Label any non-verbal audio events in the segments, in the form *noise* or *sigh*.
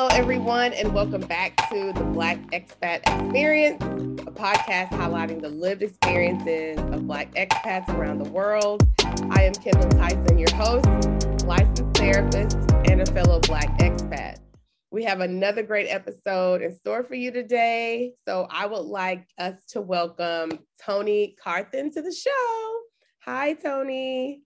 Hello, everyone, and welcome back to the Black Expat Experience, a podcast highlighting the lived experiences of Black expats around the world. I am Kendall Tyson, your host, licensed therapist, and a fellow Black expat. We have another great episode in store for you today. So I would like us to welcome Toni Carthan to the show. Hi, Toni.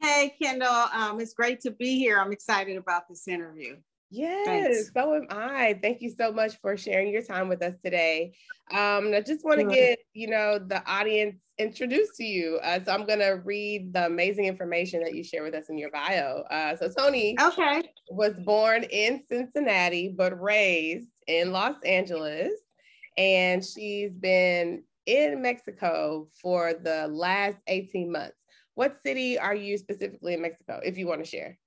Hey, Kendall. Um, it's great to be here. I'm excited about this interview. Yes, Thanks. so am I. Thank you so much for sharing your time with us today. Um, I just want to get you know the audience introduced to you. Uh, so I'm gonna read the amazing information that you share with us in your bio. Uh, so Toni, okay, was born in Cincinnati but raised in Los Angeles, and she's been in Mexico for the last 18 months. What city are you specifically in Mexico, if you want to share?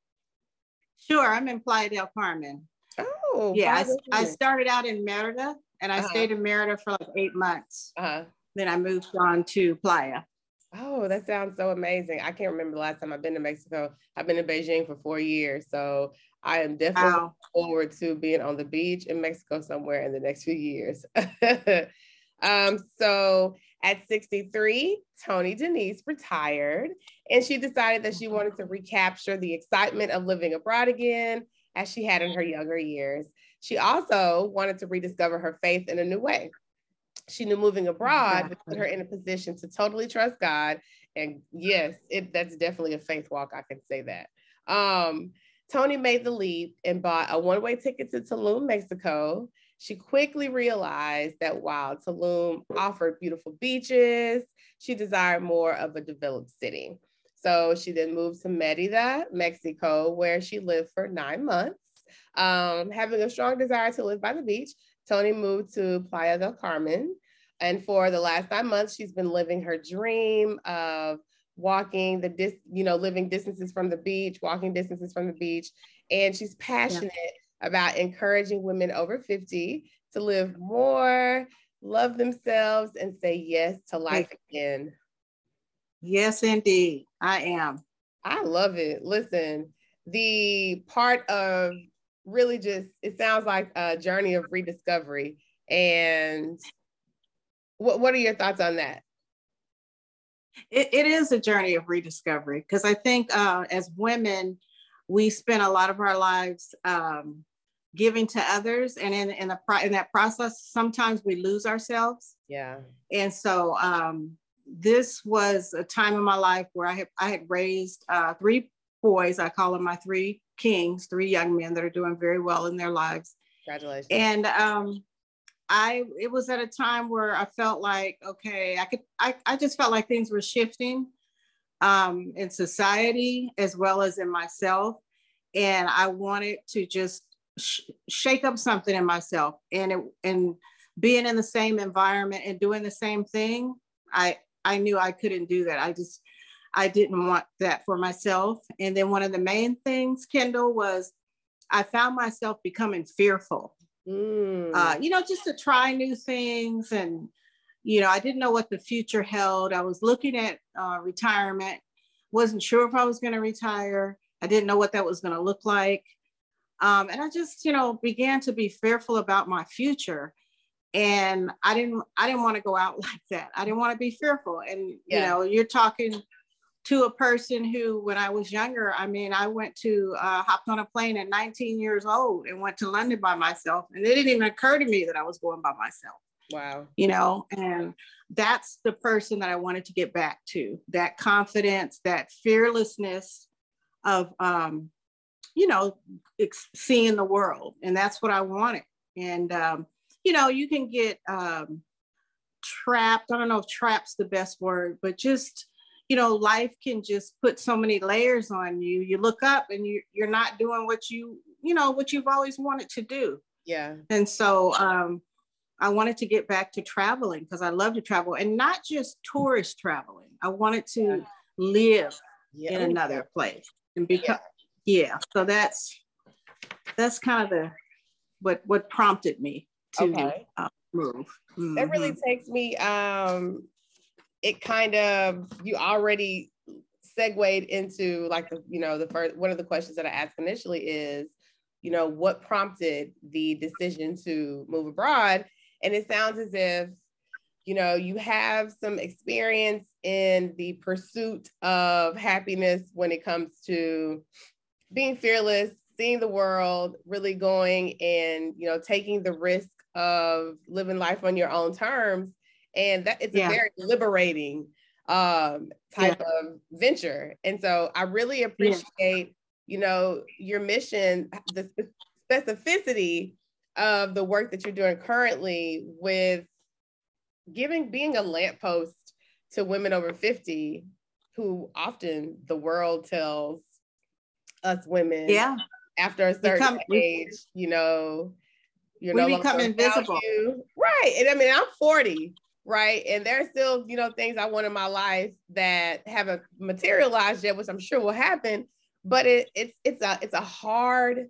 Sure, I'm in Playa del Carmen. Oh, yeah. I, I, started out in Merida and I uh-huh. stayed in Merida for like eight months. Uh-huh. Then I moved on to Playa. Oh, that sounds so amazing. I can't remember the last time I've been to Mexico. I've been in Beijing for four years. So I am definitely wow. forward to being on the beach in Mexico somewhere in the next few years. *laughs* um, so at 63, Toni Denise retired and she decided that she wanted to recapture the excitement of living abroad again as she had in her younger years. She also wanted to rediscover her faith in a new way. She knew moving abroad would put her in a position to totally trust God. And yes, it, that's definitely a faith walk. I can say that. Um, Toni made the leap and bought a one way ticket to Tulum, Mexico. She quickly realized that while Tulum offered beautiful beaches, she desired more of a developed city. So she then moved to Merida, Mexico, where she lived for nine months. Um, having a strong desire to live by the beach, Toni moved to Playa del Carmen. And for the last nine months, she's been living her dream of walking the dis, you know, living distances from the beach, walking distances from the beach. And she's passionate yeah. About encouraging women over 50 to live more, love themselves, and say yes to life again. Yes, indeed. I am. I love it. Listen, the part of really just, it sounds like a journey of rediscovery. And what, what are your thoughts on that? It, it is a journey of rediscovery because I think uh, as women, we spend a lot of our lives um, giving to others, and in in, the pro- in that process, sometimes we lose ourselves. Yeah. And so um, this was a time in my life where I had I had raised uh, three boys. I call them my three kings, three young men that are doing very well in their lives. Congratulations. And um, I it was at a time where I felt like okay, I could I, I just felt like things were shifting um, in society as well as in myself, and I wanted to just sh- shake up something in myself, and it and being in the same environment and doing the same thing, I I knew I couldn't do that. I just, I didn't want that for myself. And then one of the main things, Kendall, was I found myself becoming fearful. Mm. Uh, you know, just to try new things. And, you know, I didn't know what the future held. I was looking at uh, retirement, wasn't sure if I was going to retire. I didn't know what that was going to look like. Um, and I just, you know, began to be fearful about my future and i didn't i didn't want to go out *laughs* like that i didn't want to be fearful and yeah. you know you're talking to a person who when i was younger i mean i went to uh, hopped on a plane at 19 years old and went to london by myself and it didn't even occur to me that i was going by myself wow you know and that's the person that i wanted to get back to that confidence that fearlessness of um you know seeing the world and that's what i wanted and um you know, you can get um, trapped. I don't know if trap's the best word, but just, you know, life can just put so many layers on you. You look up and you, you're not doing what you, you know, what you've always wanted to do. Yeah. And so um, I wanted to get back to traveling because I love to travel and not just tourist traveling. I wanted to live yeah. in another place and because, yeah. yeah. So that's, that's kind of the, what, what prompted me to okay. uh, move. Mm-hmm. That really takes me. Um, it kind of you already segued into like the you know the first one of the questions that I asked initially is you know, what prompted the decision to move abroad. And it sounds as if, you know, you have some experience in the pursuit of happiness when it comes to being fearless, seeing the world, really going and, you know, taking the risk of living life on your own terms. And that it's yeah. a very liberating um, type yeah. of venture. And so I really appreciate, yeah. you know, your mission, the specificity of the work that you're doing currently with giving being a lamppost to women over 50 who often the world tells us women yeah after a certain become, age you know you're we no become invisible right and i mean i'm 40 right? And there's still, you know, things I want in my life that haven't materialized yet, which I'm sure will happen. But it, it's it's a it's a hard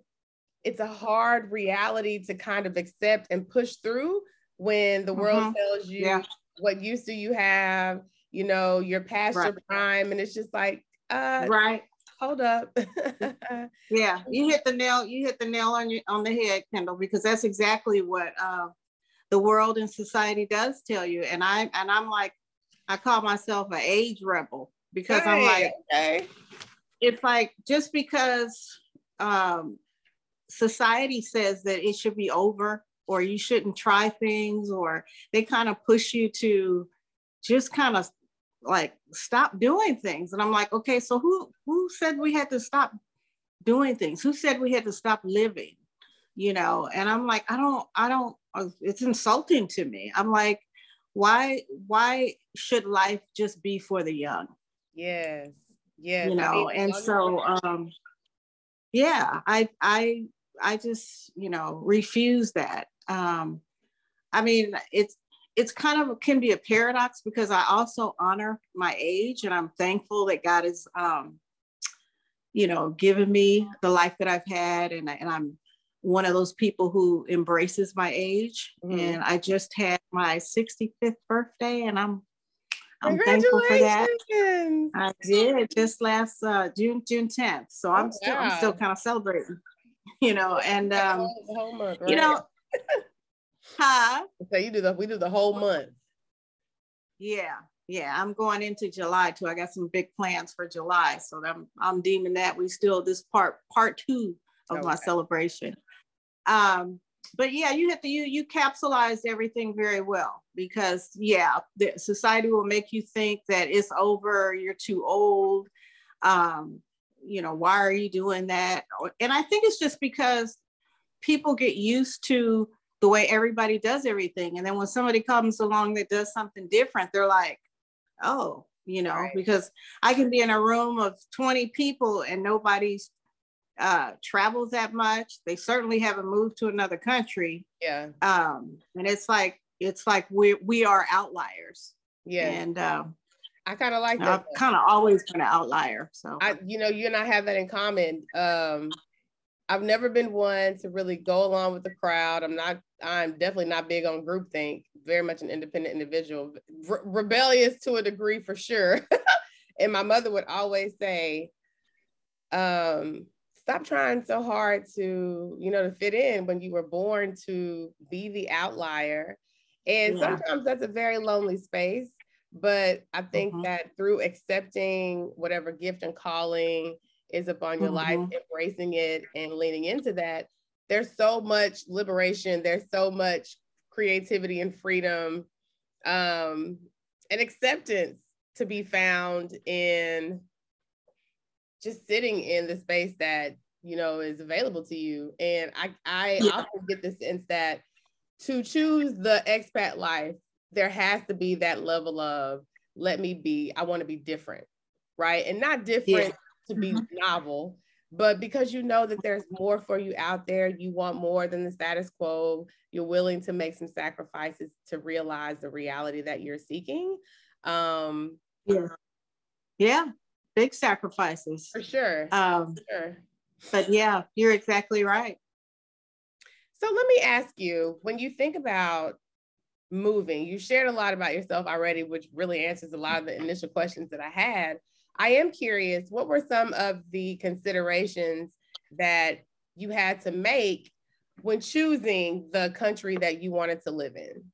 it's a hard reality to kind of accept and push through when the world mm-hmm. tells you yeah. what use do you have, you know, you're past right. your prime, and it's just like, uh, right. Hold up. *laughs* yeah, you hit the nail. You hit the nail on your on the head, Kendall, because that's exactly what uh, the world and society does tell you. And I and I'm like, I call myself an age rebel because hey, I'm like, okay. it's like just because um, society says that it should be over or you shouldn't try things or they kind of push you to just kind of like stop doing things. And i'm like okay so who who said we had to stop doing things? Who said we had to stop living? You know and i'm like i don't i don't it's insulting to me. I'm like why why should life just be for the young? Yes yes. You know I mean, and so um yeah i i i just you know refuse that um i mean it's it's kind of can be a paradox because i also honor my age and i'm thankful that god has um you know given me the life that i've had and, and i'm one of those people who embraces my age. Mm-hmm. And I just had my 65th birthday, and I'm I'm thankful for that. I did just last uh, June June 10th. So I'm oh, still wow. I'm still kind of celebrating, *laughs* you know, and um, month, right? you know, *laughs* huh? So you do the we do the whole month. Yeah, yeah. I'm going into July too. I got some big plans for July, so I'm I'm deeming that we still this part part two of okay. my celebration. Um, but yeah, you have to you you capsulized everything very well because yeah, the society will make you think that it's over, you're too old. Um, you know, why are you doing that? And I think it's just because people get used to the way everybody does everything. And then when somebody comes along that does something different, they're like, oh, you know, right. because I can be in a room of 20 people and nobody's uh, travels that much. They certainly haven't moved to another country. Yeah. Um, and it's like it's like we we are outliers. Yeah. And um, I kind of like that. I've kind of always been an outlier. So I, you know, you and I have that in common. Um, I've never been one to really go along with the crowd. I'm not. I'm definitely not big on groupthink. Very much an independent individual, Re- rebellious to a degree for sure. *laughs* and my mother would always say, um, stop trying so hard to you know to fit in when you were born to be the outlier and yeah. sometimes that's a very lonely space but i think mm-hmm. that through accepting whatever gift and calling is upon your mm-hmm. life embracing it and leaning into that there's so much liberation there's so much creativity and freedom um, and acceptance to be found in just sitting in the space that you know is available to you and i i yeah. often get the sense that to choose the expat life there has to be that level of let me be i want to be different right and not different yeah. to be mm-hmm. novel but because you know that there's more for you out there you want more than the status quo you're willing to make some sacrifices to realize the reality that you're seeking um yeah yeah big sacrifices. For sure. Um, for sure. But yeah, you're exactly right. So let me ask you when you think about moving, you shared a lot about yourself already, which really answers a lot of the initial questions that I had. I am curious, what were some of the considerations that you had to make when choosing the country that you wanted to live in?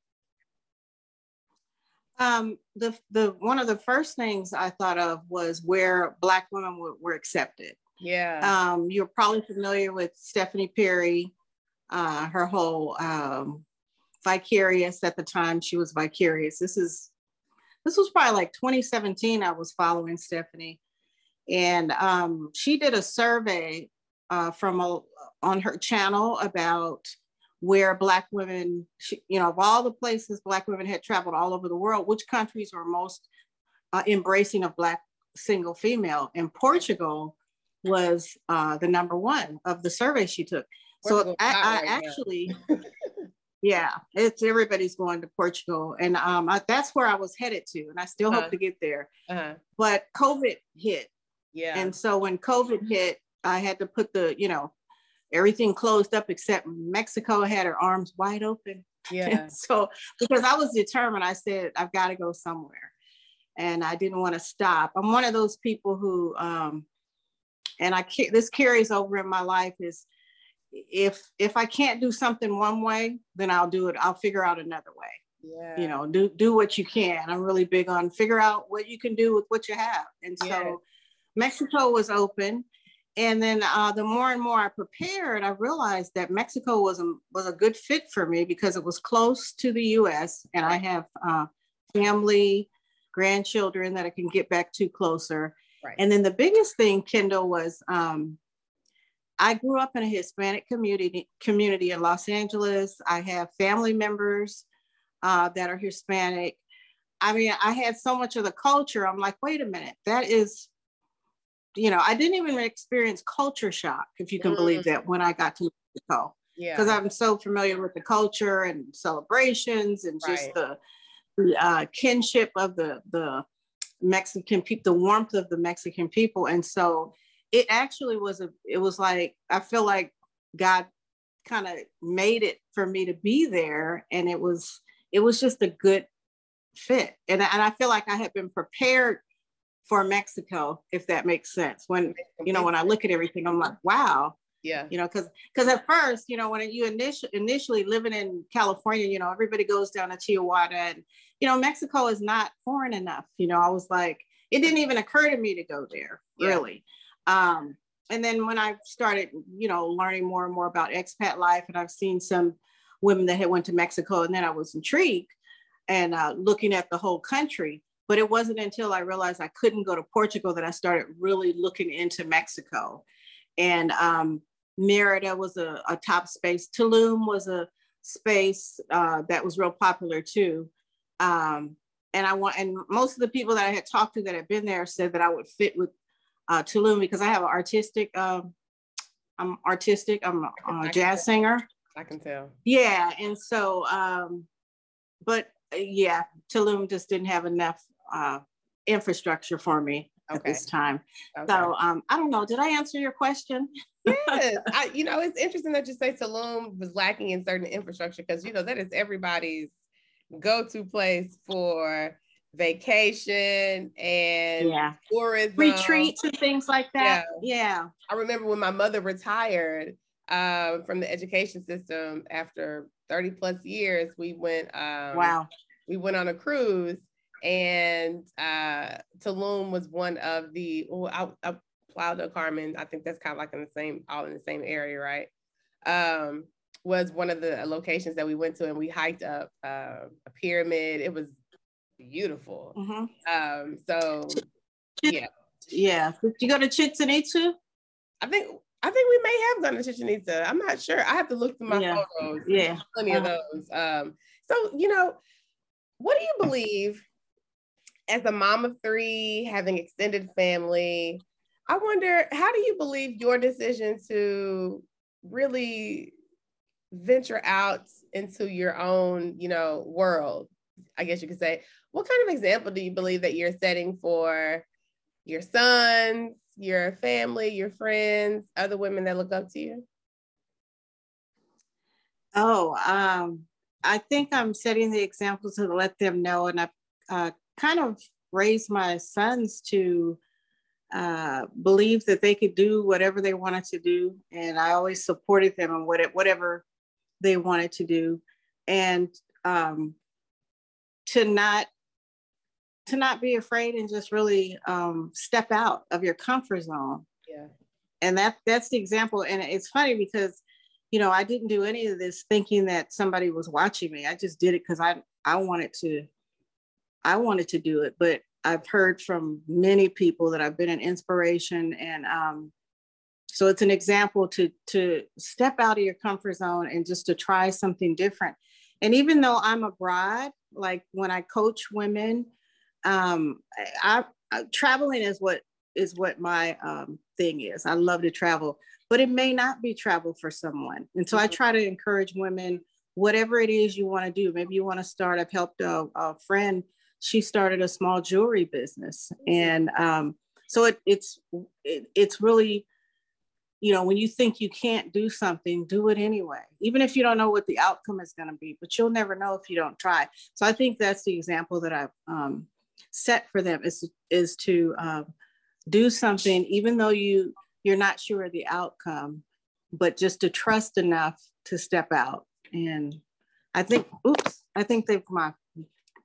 Um, the the one of the first things I thought of was where Black women were, were accepted. Yeah. Um, you're probably familiar with Stephanie Perry, uh, her whole um, vicarious at the time she was vicarious. This is this was probably like 2017. I was following Stephanie, and um, she did a survey uh, from a, on her channel about where Black women, you know, of all the places Black women had traveled all over the world, which countries were most uh, embracing of Black single female. And Portugal was uh, the number one of the survey she took. Portugal so I, I right actually, *laughs* yeah, it's everybody's going to Portugal, and um, I, that's where I was headed to, and I still uh-huh. hope to get there. Uh-huh. But COVID hit, yeah, and so when COVID hit, I had to put the, you know, everything closed up except Mexico had her arms wide open. *laughs* Yeah. so because I was determined, I said, I've got to go somewhere. And I didn't want to stop. I'm one of those people who, um, and I this carries over in my life is if if I can't do something one way, then I'll do it. I'll figure out another way. Yeah. You know, do do what you can. I'm really big on figure out what you can do with what you have. And so yeah. Mexico was open and then uh, the more and more I prepared, I realized that Mexico was a, was a good fit for me because it was close to the U.S. and I have uh, family, grandchildren that I can get back to closer. Right. And then the biggest thing, Kendall, was um, I grew up in a Hispanic community community in Los Angeles. I have family members uh, that are Hispanic. I mean, I had so much of the culture. I'm like, wait a minute, that is you know, I didn't even experience culture shock, if you can mm. believe that, when I got to Mexico. Yeah. Because I'm so familiar with the culture and celebrations and just right. the, the uh, kinship of the the Mexican people, the warmth of the Mexican people, and so it actually was a. It was like I feel like God kind of made it for me to be there, and it was it was just a good fit, and and I feel like I had been prepared for Mexico, if that makes sense. When you know, when I look at everything, I'm like, wow. Yeah. You know, because because at first, you know, when you initially initially living in California, you know, everybody goes down to Tijuana, and you know, Mexico is not foreign enough. You know, I was like, it didn't even occur to me to go there, yeah. really. Um, and then when I started, you know, learning more and more about expat life, and I've seen some women that had went to Mexico, and then I was intrigued and uh, looking at the whole country but it wasn't until I realized I couldn't go to Portugal that I started really looking into Mexico. And um, Merida was a, a, top space. Tulum was a space uh, that was real popular too. Um, and I want, and most of the people that I had talked to that had been there said that I would fit with uh, Tulum because I have an artistic. Um, I'm artistic. I'm a, jazz singer. I can tell. Yeah, and so, um, but uh, yeah, Tulum just didn't have enough uh, infrastructure for me okay. at this time. Okay. So um, I don't know. Did I answer your question? *laughs* yes. I, you know, it's interesting that you say Tulum was lacking in certain infrastructure because you know that is everybody's go-to place for vacation and yeah. tourism retreats and things like that. Yeah. yeah. I remember when my mother retired uh, from the education system after 30 plus years, we went um, wow. We went on a cruise and uh, Tulum was one of the well, I, I, Playa Carmen. I think that's kind of like in the same, all in the same area, right? Um, was one of the locations that we went to, and we hiked up uh, a pyramid. It was beautiful. Mm-hmm. Um, so yeah, yeah. Did you go to Chichen Itza? I think I think we may have gone to Chichen Itza. I'm not sure. I have to look through my yeah. photos. Yeah, plenty uh-huh. of those. Um, so you know, what do you believe as a mom of three, having extended family, I wonder how do you believe your decision to really venture out into your own, you know, world? I guess you could say, what kind of example do you believe that you're setting for your sons, your family, your friends, other women that look up to you? Oh, um, I think I'm setting the example to let them know, and I've uh, kind of raised my sons to uh, believed that they could do whatever they wanted to do, and I always supported them in whatever they wanted to do, and um, to not to not be afraid and just really um, step out of your comfort zone. Yeah, and that that's the example, and it's funny because you know I didn't do any of this thinking that somebody was watching me. I just did it because I I wanted to I wanted to do it, but I've heard from many people that I've been an inspiration, and um, so it's an example to to step out of your comfort zone and just to try something different. And even though I'm a bride, like when I coach women, um, I, I traveling is what is what my um, thing is. I love to travel, but it may not be travel for someone. And so I mm-hmm. try to encourage women, whatever it is you want to do. Maybe you want to start. I've helped a, a friend she started a small jewelry business and um, so it, it's it, it's really you know when you think you can't do something do it anyway even if you don't know what the outcome is going to be but you'll never know if you don't try so i think that's the example that i've um, set for them is is to um, do something even though you you're not sure of the outcome but just to trust enough to step out and i think oops i think they've my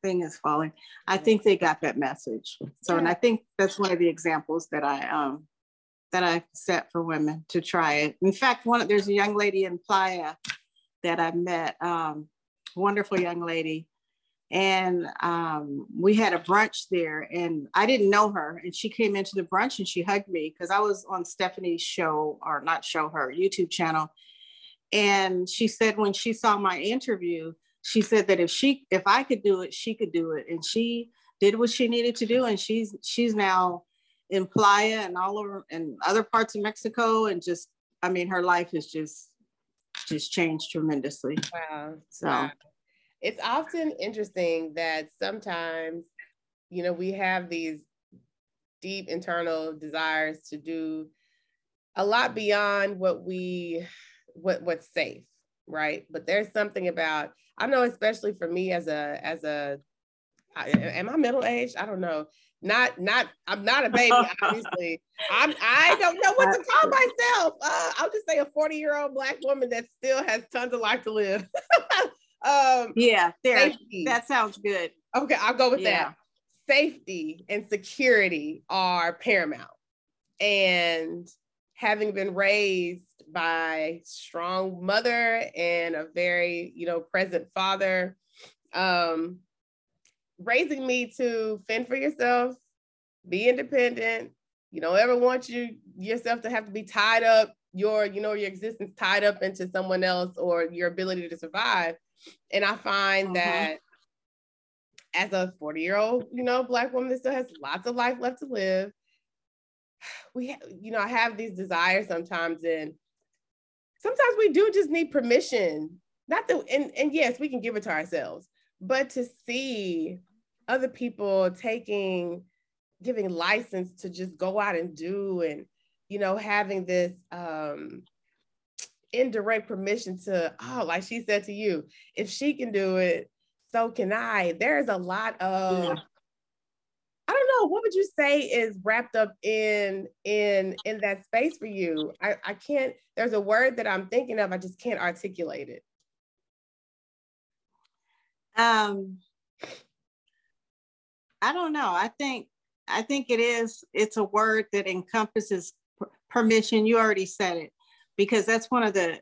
thing is falling. I think they got that message. So, and I think that's one of the examples that I um that I set for women to try it. In fact, one there's a young lady in Playa that I met, um, wonderful young lady, and um, we had a brunch there, and I didn't know her, and she came into the brunch and she hugged me because I was on Stephanie's show or not show her YouTube channel, and she said when she saw my interview she said that if she if I could do it, she could do it. And she did what she needed to do. And she's she's now in Playa and all over and other parts of Mexico. And just I mean her life has just just changed tremendously. Wow. So wow. It's often interesting that sometimes, you know, we have these deep internal desires to do a lot beyond what we what what's safe right but there's something about I know, especially for me as a as a am I middle aged? I don't know. Not not I'm not a baby, *laughs* obviously. I'm I don't know what to call myself. Uh, I'll just say a 40 year old black woman that still has tons of life to live. *laughs* um, yeah, there. Safety. That sounds good. Okay, I'll go with yeah. that. Safety and security are paramount, and having been raised by strong mother and a very you know present father um raising me to fend for yourself be independent you don't ever want you yourself to have to be tied up your you know your existence tied up into someone else or your ability to survive and i find uh-huh. that as a 40 year old you know black woman that still has lots of life left to live *sighs* we you know i have these desires sometimes and sometimes we do just need permission. Not that, and, and yes, we can give it to ourselves, but to see other people taking, giving license to just go out and do, and, you know, having this um, indirect permission to, oh, like she said to you, if she can do it, so can I. There's a lot of, I don't know. What would you say is wrapped up in in in that space for you? I, I can't. There's a word that I'm thinking of. I just can't articulate it. Um, I don't know. I think I think it is. It's a word that encompasses permission. You already said it, because that's one of the.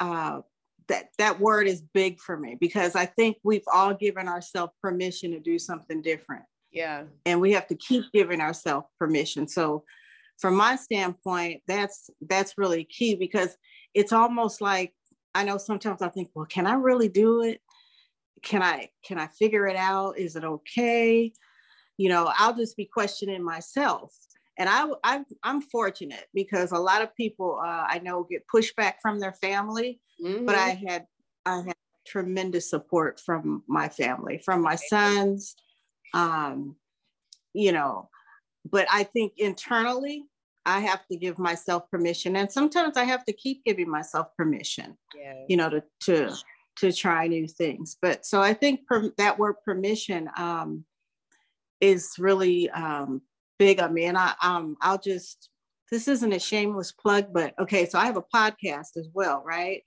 Uh, that that word is big for me because I think we've all given ourselves permission to do something different yeah. And we have to keep giving ourselves permission. So from my standpoint, that's that's really key because it's almost like I know sometimes I think, well, can I really do it? Can I can I figure it out? Is it okay? You know, I'll just be questioning myself. And I, I I'm fortunate because a lot of people uh, I know get pushback from their family, mm-hmm. but I had I had tremendous support from my family, from my sons, um, you know, but I think internally, I have to give myself permission, and sometimes I have to keep giving myself permission. Yeah. You know, to to to try new things. But so I think per, that word permission um, is really um, big on me. And I um I'll just this isn't a shameless plug, but okay, so I have a podcast as well, right?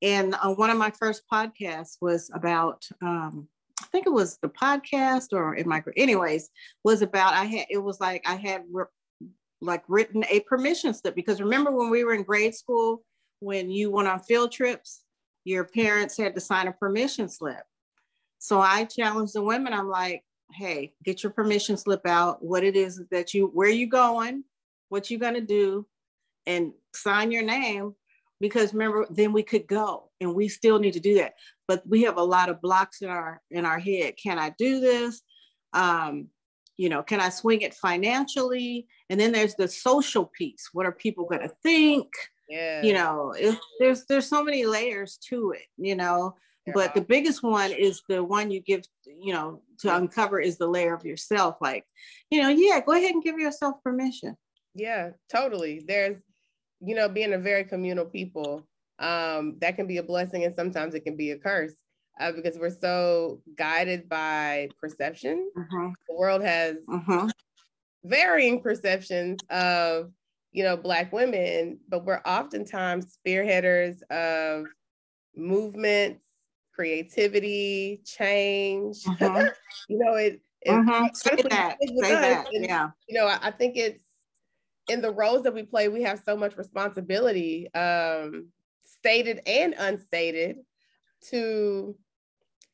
And uh, one of my first podcasts was about um I think it was the podcast or in my anyways was about I had it was like I had re- like written a permission slip because remember when we were in grade school when you went on field trips your parents had to sign a permission slip so I challenged the women I'm like hey get your permission slip out what it is that you where you going what you going to do and sign your name because remember then we could go and we still need to do that. But we have a lot of blocks in our in our head. Can i do this? Um, you know can i swing it financially? And then there's the social piece. What are people going to think yeah. you know there's there's so many layers to it you know? Yeah. but the biggest one is the one you give you know to uncover is the layer of yourself like you know yeah go ahead and give yourself permission yeah totally there's you know, being a very communal people, um, that can be a blessing and sometimes it can be a curse uh, because we're so guided by perception. Uh-huh. The world has uh-huh. varying perceptions of, you know, Black women, but we're oftentimes spearheaders of movements, creativity, change. Uh-huh. *laughs* you know, it, it uh-huh. Say that. Say that. And, yeah. You know, I, I think it's in the roles that we play, we have so much responsibility, um, stated and unstated, to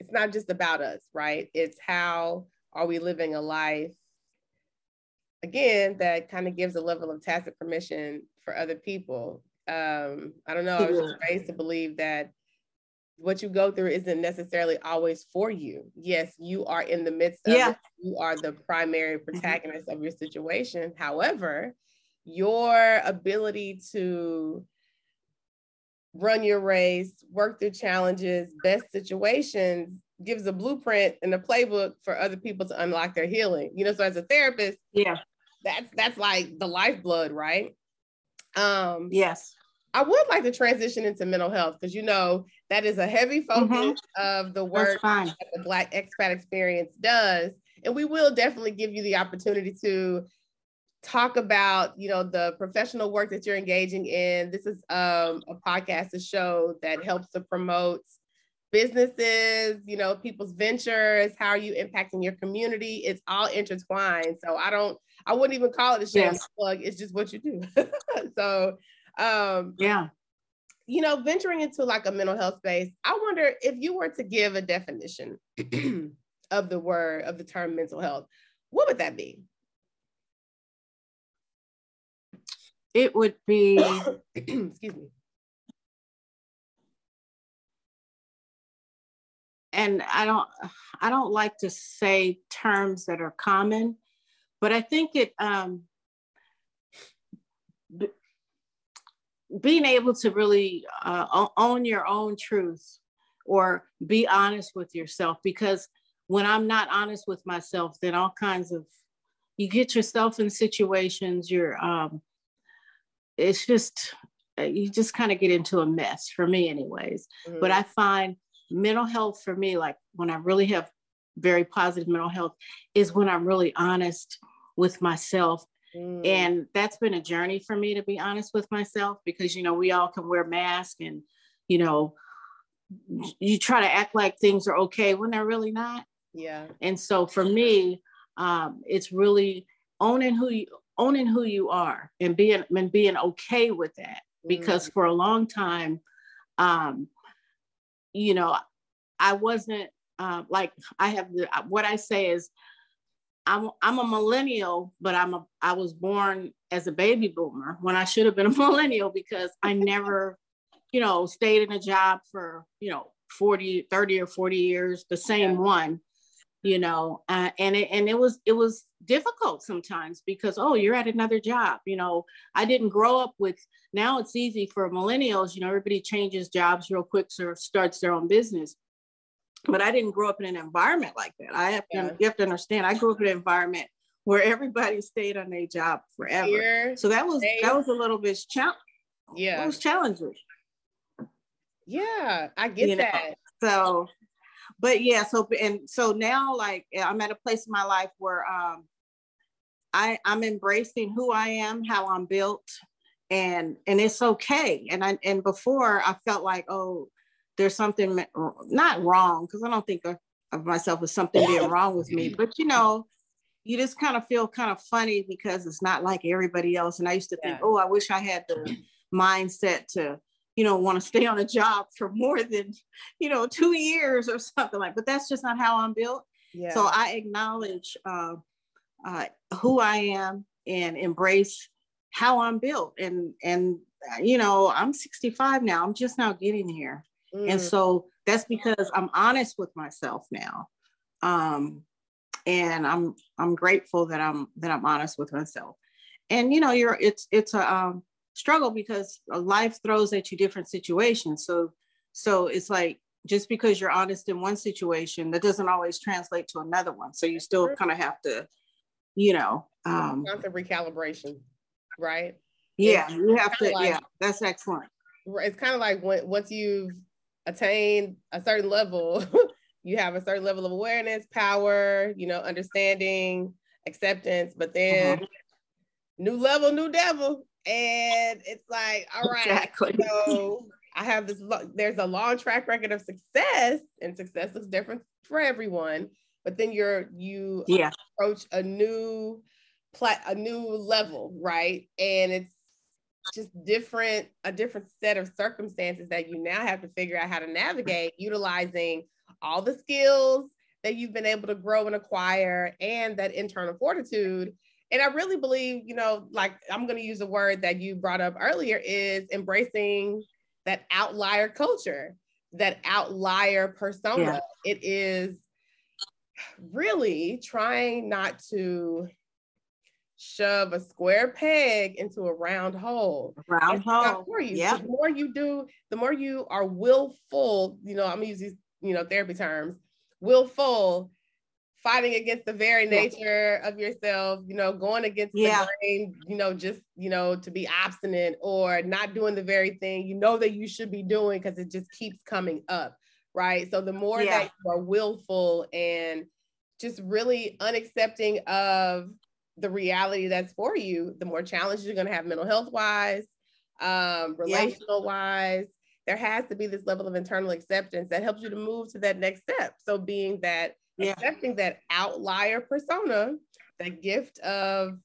it's not just about us, right? It's how are we living a life again that kind of gives a level of tacit permission for other people. Um, I don't know, I was just raised to believe that what you go through isn't necessarily always for you. Yes, you are in the midst of yeah. it. You are the primary mm-hmm. protagonist of your situation. However, your ability to run your race, work through challenges, best situations gives a blueprint and a playbook for other people to unlock their healing. You know, so as a therapist, yeah, that's that's like the lifeblood, right? Um, yes. I would like to transition into mental health because you know that is a heavy focus mm-hmm. of the work that the Black expat experience does. And we will definitely give you the opportunity to talk about you know the professional work that you're engaging in this is um, a podcast a show that helps to promote businesses you know people's ventures how are you impacting your community it's all intertwined so i don't i wouldn't even call it a shameless yes. plug it's just what you do *laughs* so um yeah. you know venturing into like a mental health space i wonder if you were to give a definition *clears throat* of the word of the term mental health what would that be? It would be *coughs* excuse me. And i don't i don't like to say terms that are common but i think it um being able to really uh, own your own truth or be honest with yourself because when i'm not honest with myself then all kinds of you get yourself in situations you're um, it's just uh, you just kind of get into a mess for me anyways mm-hmm. but i find mental health for me like when i really have very positive mental health is when i'm really honest with myself mm. and that's been a journey for me to be honest with myself because you know we all can wear masks and you know you try to act like things are okay when they're really not yeah and so for me um, it's really owning who you owning who you are and being and being okay with that because mm. for a long time um you know i wasn't uh, like i have the what i say is i'm i'm a millennial but i'm a i was born as a baby boomer when i should have been a *laughs* millennial because i never you know stayed in a job for you know 40 30 or 40 years the same yeah. one you know uh, and it and it was it was difficult sometimes because oh you're at another job you know i didn't grow up with now it's easy for millennials you know everybody changes jobs real quick or starts their own business but i didn't grow up in an environment like that. I have to you have to understand i grew up in an environment where everybody stayed on their job forever. Here, so that was that was a little bit challenging yeah. it was challenging. Yeah i get you that. know? so but yeah, so and so now like I'm at a place in my life where um I, I'm embracing who I am, how I'm built, and and it's okay. And I and before I felt like, oh, there's something not wrong because I don't think of, of myself as something being *laughs* wrong with me, but you know, you just kind of feel kind of funny because it's not like everybody else. And I used to think, yeah. oh, I wish I had the *clears throat* mindset to, you know, want to stay on a job for more than, you know, two years or something like. But that's just not how I'm built. Yeah. So I acknowledge uh, uh, who I am and embrace how I'm built. And and you know, I'm 65 now. I'm just now getting here, mm. and so that's because I'm honest with myself now. Um, and I'm I'm grateful that I'm that I'm honest with myself. And you know, you're it's it's a um, struggle because life throws at you different situations. So so it's like just because you're honest in one situation, that doesn't always translate to another one. So you still kind of have to, you know, um, constant recalibration, right? Yeah, it's you have to. Like, yeah, that's excellent. It's kind of like when once you've attained a certain level, *laughs* you have a certain level of awareness, power, you know, understanding, acceptance, but then uh-huh. new level, new devil. And it's like, all right, exactly. so I have this, there's a long track record of success, and success looks different for everyone. But then you're, you yeah. approach a new, plat, a new level, right? And it's just different, a different set of circumstances that you now have to figure out how to navigate, utilizing all the skills that you've been able to grow and acquire and that internal fortitude and i really believe you know like i'm going to use a word that you brought up earlier is embracing that outlier culture that outlier persona yeah. it is really trying not to shove a square peg into a round hole. round hole. For you. Yeah. the more you do, the more you are willful, you know, I'm gonna use these you know, therapy terms, willful, fighting against the very nature yeah. of yourself, you know, going against yeah. the grain, you know, just, you know, to be obstinate or not doing the very thing you know that you should be doing because it just keeps coming up. Right. So the more yeah. that you are willful and just really unaccepting of the reality that's for you, the more challenges you're going to have mental health wise, um, relational wise, there has to be this level of internal acceptance that helps you to move to that next step. So being that yeah. accepting that outlier persona, that gift of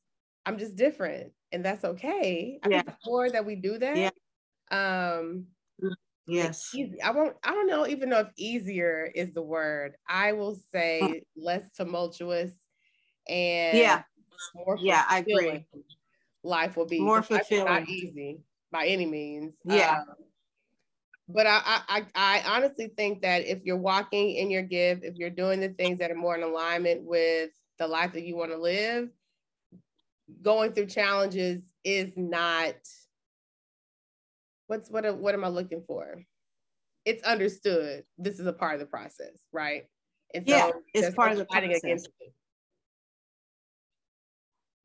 I'm just different and that's okay. I yeah. think the more that we do that, yeah. um yes. I won't I don't know even know if easier is the word. I will say mm. less tumultuous and yeah, more yeah, I agree. Life will be more fulfilling. Not easy by any means. Yeah. Um, but I, I I honestly think that if you're walking in your gift, if you're doing the things that are more in alignment with the life that you want to live, going through challenges is not what's what what am I looking for? It's understood. This is a part of the process, right? And so yeah, it's part of the fighting process.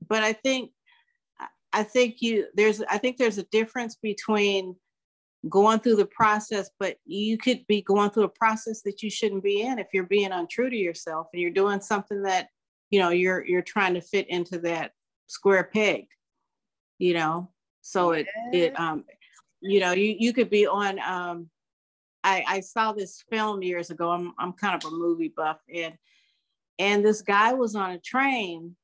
But I think I think you there's I think there's a difference between going through the process, but you could be going through a process that you shouldn't be in if you're being untrue to yourself and you're doing something that, you know, you're you're trying to fit into that square peg, you know. So it it um you know, you you could be on um I, I saw this film years ago. I'm I'm kind of a movie buff and and this guy was on a train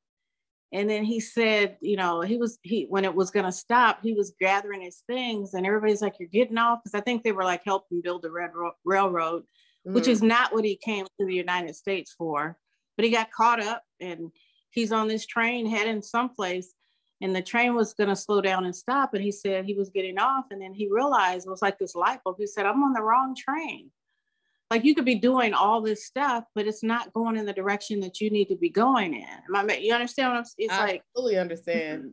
and then he said you know he was he when it was going to stop he was gathering his things and everybody's like you're getting off? Because i think they were like helping build the red Ro- railroad mm. which is not what he came to the united states for. But he got caught up and he's on this train heading someplace and the train was going to slow down and stop and he said he was getting off. And then he realized it was like this light bulb he said i'm on the wrong train like you could be doing all this stuff, but it's not going in the direction that you need to be going in. Am I, you understand what I'm It's I like fully understand.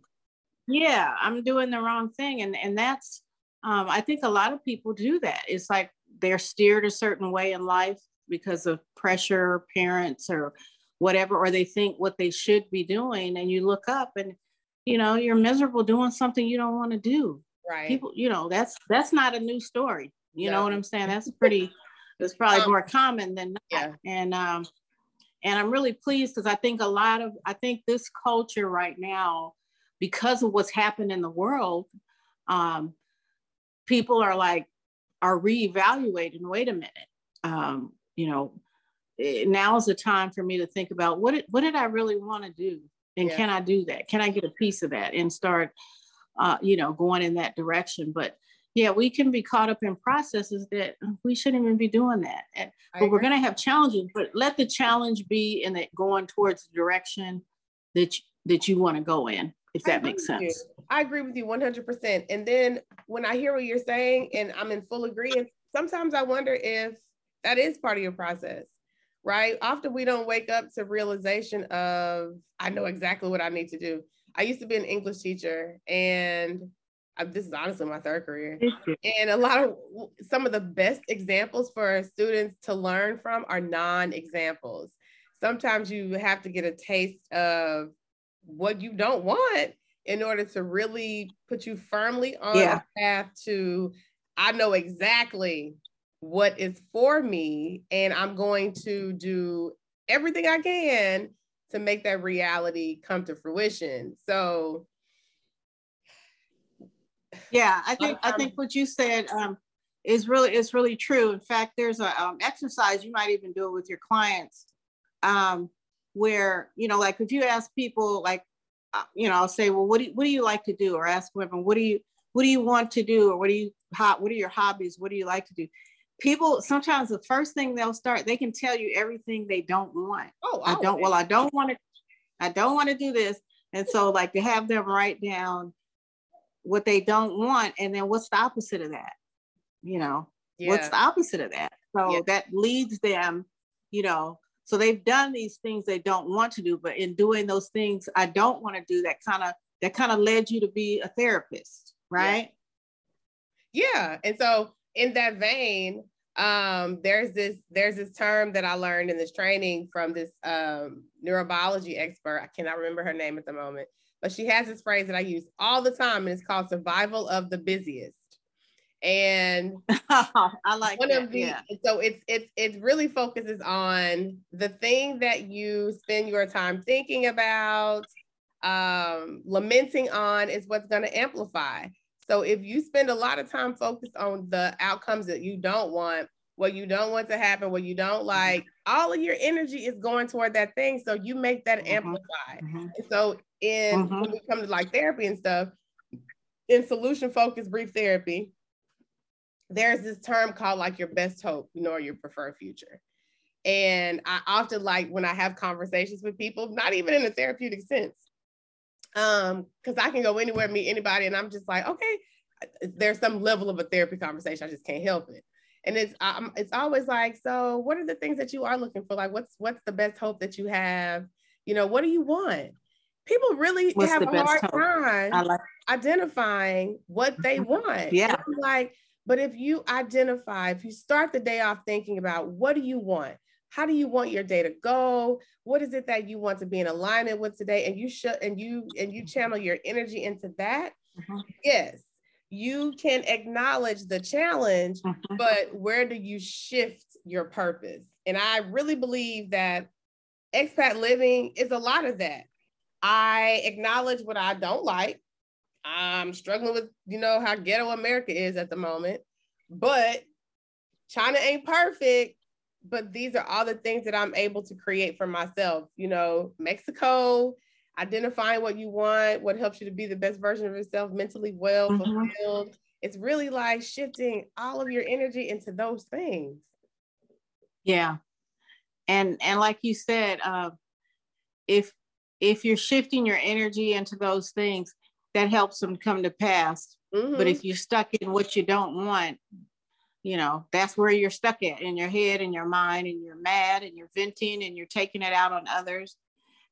Yeah, I'm doing the wrong thing. And and that's um, I think a lot of people do that. It's like they're steered a certain way in life because of pressure, parents, or whatever, or they think what they should be doing. And you look up and you know, you're miserable doing something you don't want to do. Right. People, you know, that's that's not a new story. You know what I'm saying? That's pretty it's probably um, more common than Yeah. And um, And I'm really pleased because I think a lot of, I think this culture right now, because of what's happened in the world, um, people are like, are reevaluating, wait a minute, um, you know, eh, now is the time for me to think about what did, what did I really want to do? And yeah. can I do that? Can I get a piece of that and start, uh, you know, going in that direction? But yeah, we can be caught up in processes that we shouldn't even be doing that. And, but we're going to have challenges, but let the challenge be in that going towards the direction that you, that you want to go in, if that makes sense. You. I agree with you 100%. And then when I hear what you're saying and I'm in full agreement, sometimes I wonder if that is part of your process, right? Often we don't wake up to realization of, I know exactly what I need to do. I used to be an English teacher and this is honestly my third career. And a lot of some of the best examples for students to learn from are non examples. Sometimes you have to get a taste of what you don't want in order to really put you firmly on yeah. a path to, I know exactly what is for me, and I'm going to do everything I can to make that reality come to fruition. So, yeah, I think I think what you said um, is really is really true. In fact, there's a um, exercise you might even do it with your clients, um, where you know, like if you ask people, like uh, you know, I'll say, well, what do you, what do you like to do, or ask women, what do you what do you want to do, or what do you what are your hobbies, what do you like to do? People sometimes the first thing they'll start, they can tell you everything they don't want. Oh, I don't. Well, I don't want to. I don't want to do this, and so like to have them write down what they don't want and then what's the opposite of that you know yeah. what's the opposite of that so yeah. that leads them you know so they've done these things they don't want to do but in doing those things i don't want to do that kind of that kind of led you to be a therapist right yeah. yeah and so in that vein um there's this there's this term that i learned in this training from this um neurobiology expert i cannot remember her name at the moment but she has this phrase that I use all the time, and it's called survival of the busiest. And *laughs* I like one that, of the yeah. so it's it's it really focuses on the thing that you spend your time thinking about, um, lamenting on is what's going to amplify. So if you spend a lot of time focused on the outcomes that you don't want, what you don't want to happen, what you don't like, all of your energy is going toward that thing. So you make that mm-hmm. amplify. Mm-hmm. And so in mm-hmm. when we come to like therapy and stuff, in solution focused brief therapy, there's this term called like your best hope, you know, or your preferred future. And I often like when I have conversations with people, not even in a therapeutic sense, um, because I can go anywhere, meet anybody, and I'm just like, okay, there's some level of a therapy conversation. I just can't help it and it's um, it's always like so what are the things that you are looking for like what's what's the best hope that you have you know what do you want people really what's have a hard hope? time like- identifying what they mm-hmm. want yeah like but if you identify if you start the day off thinking about what do you want how do you want your day to go what is it that you want to be in alignment with today and you should and you and you channel your energy into that mm-hmm. yes you can acknowledge the challenge, mm-hmm. but where do you shift your purpose? And I really believe that expat living is a lot of that. I acknowledge what I don't like. I'm struggling with, you know, how ghetto America is at the moment, but China ain't perfect. But these are all the things that I'm able to create for myself. You know, Mexico identifying what you want, what helps you to be the best version of yourself, mentally well, mm-hmm. fulfilled. It's really like shifting all of your energy into those things. Yeah. And and like you said, uh, if if you're shifting your energy into those things, that helps them come to pass. Mm-hmm. But if you're stuck in what you don't want, you know, that's where you're stuck at in your head and your mind, and you're mad and you're venting and you're taking it out on others.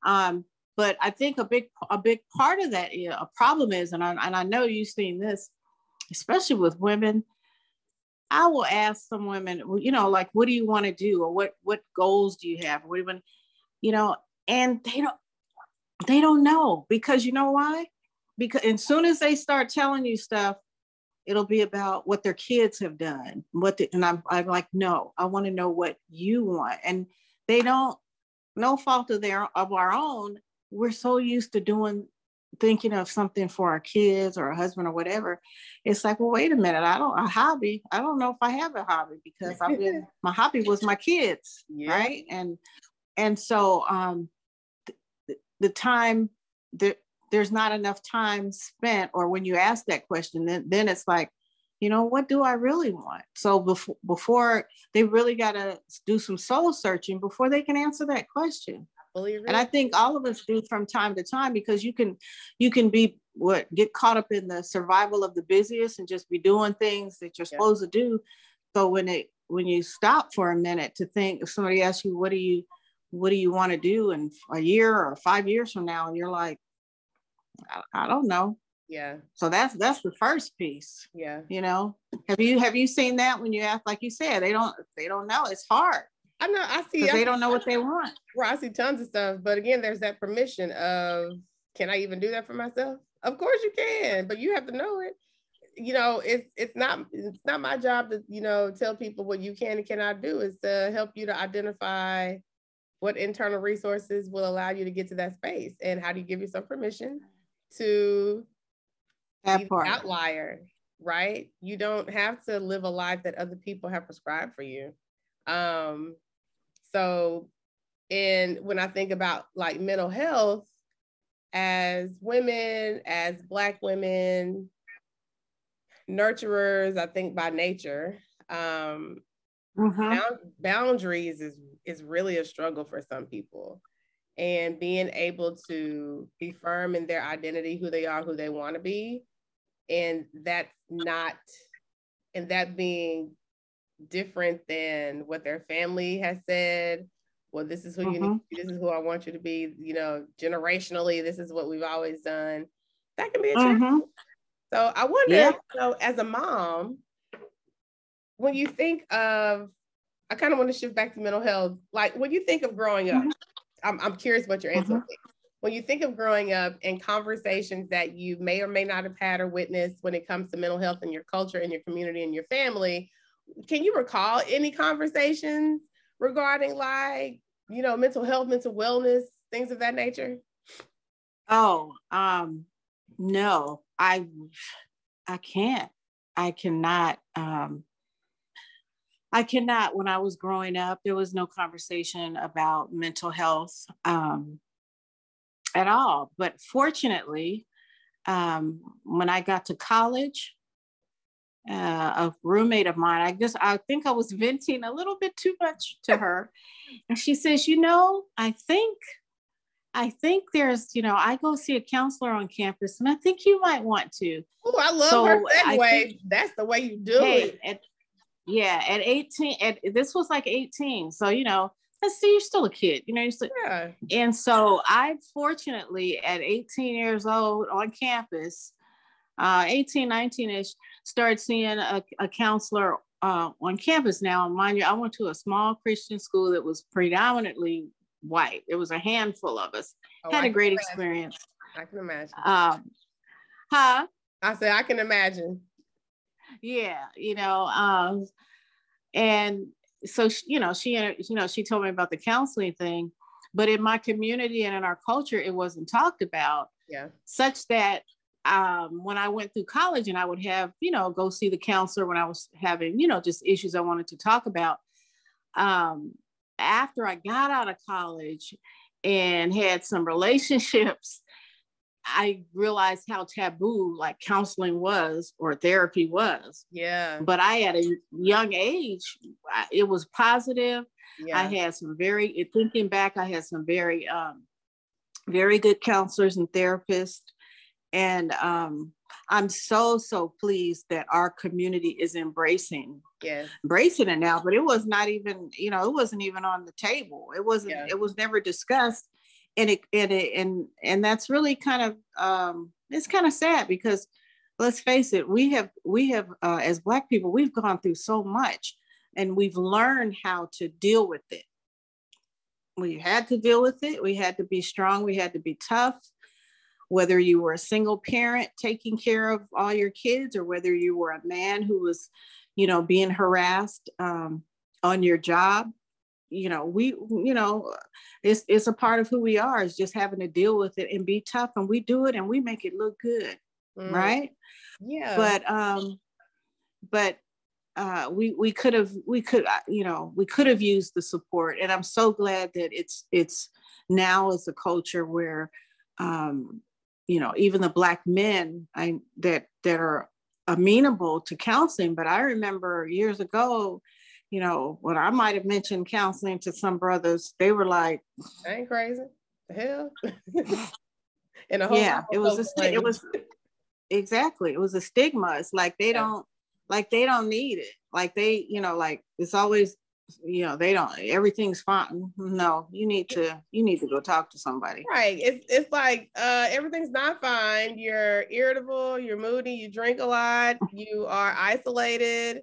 Um, but I think a big a big part of that you know, a problem is, and I, and I know you've seen this, especially with women. I will ask some women, you know, like, what do you want to do, or what what goals do you have, or even, you know, and they don't they don't know because you know why? Because as soon as they start telling you stuff, it'll be about what their kids have done. What the, and I'm I'm like, no, I want to know what you want, and they don't no fault of their of our own, we're so used to doing thinking of something for our kids or a husband or whatever. It's like, well, wait a minute, I don't a hobby. I don't know if I have a hobby because I've been *laughs* my hobby was my kids, yeah. right? And and so um the, time that there's not enough time spent, or when you ask that question, then then it's like, you know, what do I really want? So before before they really got to do some soul searching before they can answer that question and I think all of us do from time to time because you can you can be what get caught up in the survival of the busiest and just be doing things that you're yeah. supposed to do. So when it when you stop for a minute to think, if somebody asks you, what do you what do you want to do in a year or five years from now, and you're like, I, I don't know. Yeah. So that's that's the first piece. Yeah. You know, have you have you seen that when you ask, like you said, they don't they don't know. It's hard. I know. I see. I they don't know what they *laughs* want. Well, I see tons of stuff, but again, there's that permission of, can I even do that for myself? Of course you can, but you have to know it. You know, it's it's not it's not my job to you know tell people what you can and cannot do. Is to help you to identify what internal resources will allow you to get to that space, and how do you give yourself permission to that part. outlier, right? You don't have to live a life that other people have prescribed for you. Um, so, and when I think about like mental health, as women, as Black women, nurturers, I think by nature, um, mm-hmm. boundaries is is really a struggle for some people, and being able to be firm in their identity, who they are, who they want to be, and that's not, and that being different than what their family has said. Well, this is who you need. Mm-hmm. This is who I want you to be. You know, generationally, this is what we've always done. That can be a mm-hmm. So I wonder, yeah. so as a mom, when you think of, I kind of want to shift back to mental health. Like when you think of growing up, mm-hmm. I'm, I'm curious what your answer mm-hmm. When you think of growing up and conversations that you may or may not have had or witnessed when it comes to mental health in your culture, in your community, in your family, can you recall any conversations regarding like you know mental health mental wellness things of that nature oh um no i i can't i cannot um i cannot when i was growing up there was no conversation about mental health um at all but fortunately um when i got to college uh, a roommate of mine. I just, I think I was venting a little bit too much to her. And she says, you know, I think, I think there's, you know, I go see a counselor on campus and I think you might want to. Oh, I love so her that way. That's the way you do hey, it. Yeah, at 18, at, this was like 18. So, you know, let's see, you're still a kid, you know. You're still, yeah. And so I fortunately at 18 years old on campus, uh, 18, 19 ish, started seeing a, a counselor uh, on campus now. Mind you, I went to a small Christian school that was predominantly white. It was a handful of us. Oh, Had I a great imagine. experience. I can imagine. Um, huh? I said I can imagine. Yeah, you know, um, and so she, you know, she you know she told me about the counseling thing, but in my community and in our culture, it wasn't talked about. Yeah. Such that um, when I went through college and I would have, you know, go see the counselor when I was having, you know, just issues I wanted to talk about. Um, after I got out of college and had some relationships, I realized how taboo like counseling was or therapy was. Yeah. But I, at a young age, it was positive. Yeah. I had some very, thinking back, I had some very, um, very good counselors and therapists and um, I'm so so pleased that our community is embracing yes. embracing it now. But it was not even you know it wasn't even on the table. It wasn't. Yeah. It was never discussed, and it and it and and that's really kind of um, it's kind of sad because let's face it, we have we have uh, as Black people we've gone through so much, and we've learned how to deal with it. We had to deal with it. We had to be strong. We had to be tough whether you were a single parent taking care of all your kids or whether you were a man who was you know being harassed um, on your job you know, we, you know, it's it's a part of who we are is just having to deal with it and be tough. And we do it and we make it look good. Mm. Right. Yeah. But um, but uh, we we could have we could uh, you know we could have used the support and i'm so glad that it's it's now is a culture where um, you know even the black men I, that that are amenable to counseling but i remember years ago you know when i might have mentioned counseling to some brothers they were like I ain't crazy the hell *laughs* *laughs* and a whole yeah it was a, it was exactly it was a stigma it's like they yeah. don't like they don't need it. Like they, you know, like it's always, you know, they don't everything's fine. No, you need to you need to go talk to somebody. Right. It's it's like uh everything's not fine. You're irritable, you're moody, you drink a lot, you are isolated,